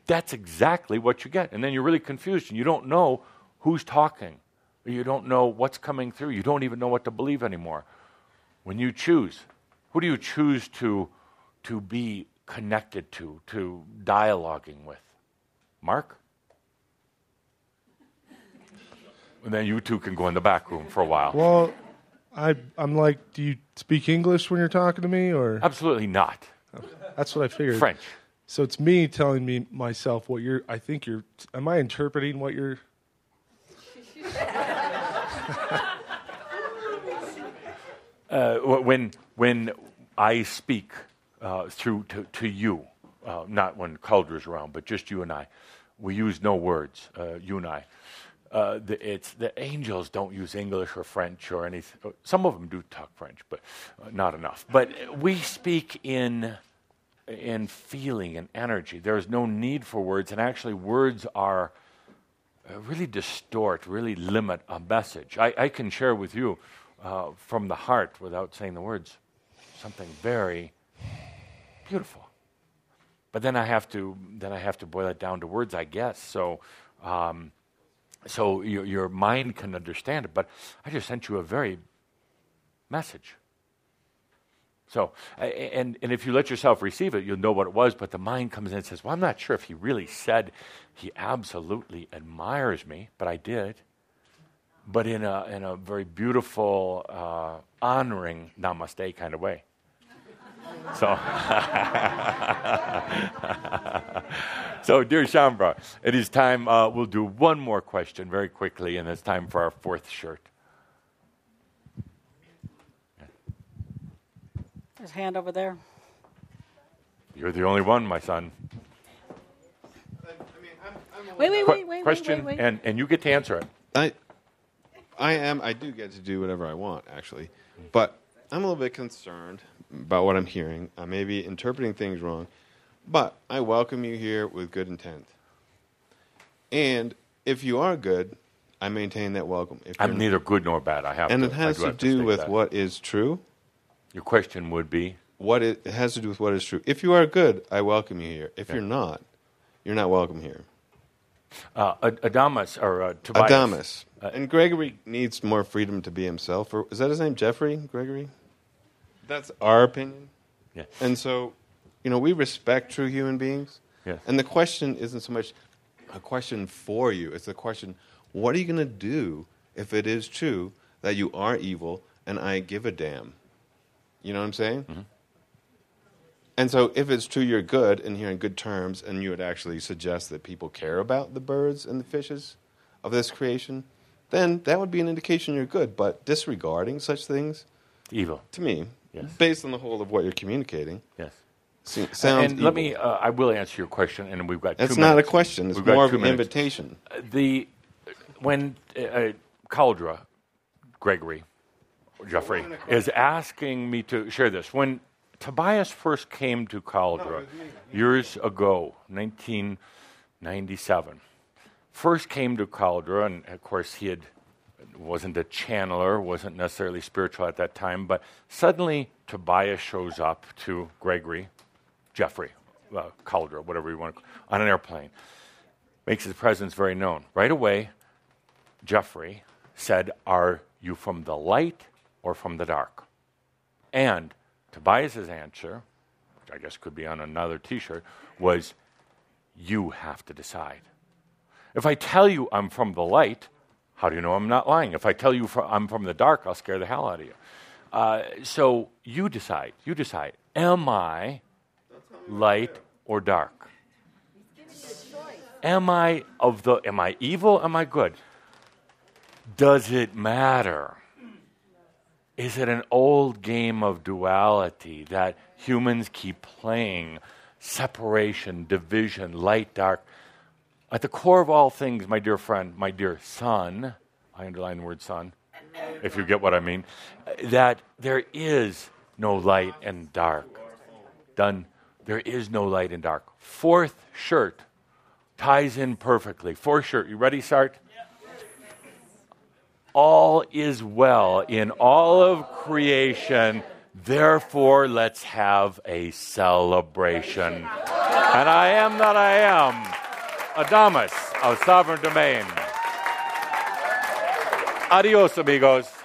that's exactly what you get. And then you're really confused and you don't know who's talking. You don't know what's coming through. You don't even know what to believe anymore. When you choose, who do you choose to, to be connected to, to dialoguing with? Mark? And then you two can go in the back room for a while. Well, I I'm like, do you speak English when you're talking to me, or Absolutely not. that's what I figured. French. So it's me telling me myself what you're. I think you're. Am I interpreting what you're? <laughs> Uh, wh- when when I speak uh, through to, to you, uh, not when Cauldre's around, but just you and I, we use no words. Uh, you and I. Uh, the, it's the angels don't use English or French or anything. Some of them do talk French, but uh, not enough. But we speak in in feeling and energy. There is no need for words, and actually, words are uh, really distort, really limit a message. I, I can share with you uh, from the heart without saying the words something very beautiful. But then I have to then I have to boil it down to words, I guess. So. Um, so your, your mind can understand it, but I just sent you a very message. So, and, and if you let yourself receive it, you'll know what it was, but the mind comes in and says, Well, I'm not sure if he really said he absolutely admires me, but I did. But in a, in a very beautiful, uh, honoring namaste kind of way. So, <laughs> so dear Shaumbra, it is time. Uh, we'll do one more question very quickly, and it's time for our fourth shirt. His hand over there. You're the only one, my son. Wait, wait, Que- wait, wait, question, wait, wait. and and you get to answer it. I, I am. I do get to do whatever I want, actually, but I'm a little bit concerned about what I'm hearing. I may be interpreting things wrong, but I welcome you here with good intent. And if you are good, I maintain that welcome. If I'm neither good nor bad. I have and to. it has do to do state with that. what is true. Your question would be what it, it has to do with what is true. If you are good, I welcome you here. If Yeah. you're not, you're not welcome here. uh, Adamus or uh, Tobias. Adamus. Uh, and Gregory needs more freedom to be himself. Or is that his name, Geoffrey Gregory? That's our opinion. Yeah. And so, you know, we respect true human beings. Yes. And the question isn't so much a question for you. It's a question: What are you going to do if it is true that you are evil and I give a damn? You know what I'm saying? Mm-hmm. And so, if it's true you're good and you're in good terms, and you would actually suggest that people care about the birds and the fishes of this creation, then that would be an indication you're good. But disregarding such things, evil to me, Yes. based on the whole of what you're communicating, Yes. se- sounds. and let evil. me. Uh, I will answer your question, and we've got. That's two not a question. It's We've more of an minutes. invitation. Uh, The when uh, uh, Cauldre, Gregory, Geoffrey is asking me to share this. When Tobias first came to Cauldre years ago, 1997, first came to Cauldre, and of course he had wasn't a channeler, wasn't necessarily spiritual at that time, but suddenly Tobias shows up to Gregory, Geoffrey, uh, Cauldre, whatever you want, on an airplane, makes his presence very known. Right away, Geoffrey said, Are you from the light or from the dark? And Tobias's answer, which I guess could be on another t shirt, was, You have to decide. If I tell you I'm from the light, how do you know I'm not lying? If I tell you I'm from the dark, I'll scare the hell out of you. Uh, so you decide. You decide. Am I light or dark? Am I of the? Am I evil? Am I good? Does it matter? Is it an old game of duality that humans keep playing? Separation, division, light, dark. At the core of all things, my dear friend, my dear son, I underline the word son, if you get what I mean, that there is no light and dark. Done. There is no light and dark. Fourth shirt ties in perfectly. Fourth shirt. You ready, Sart? All is well in all of creation. Therefore, let's have a celebration. And I am that I am. Adamus of Sovereign Domain. Adios, amigos.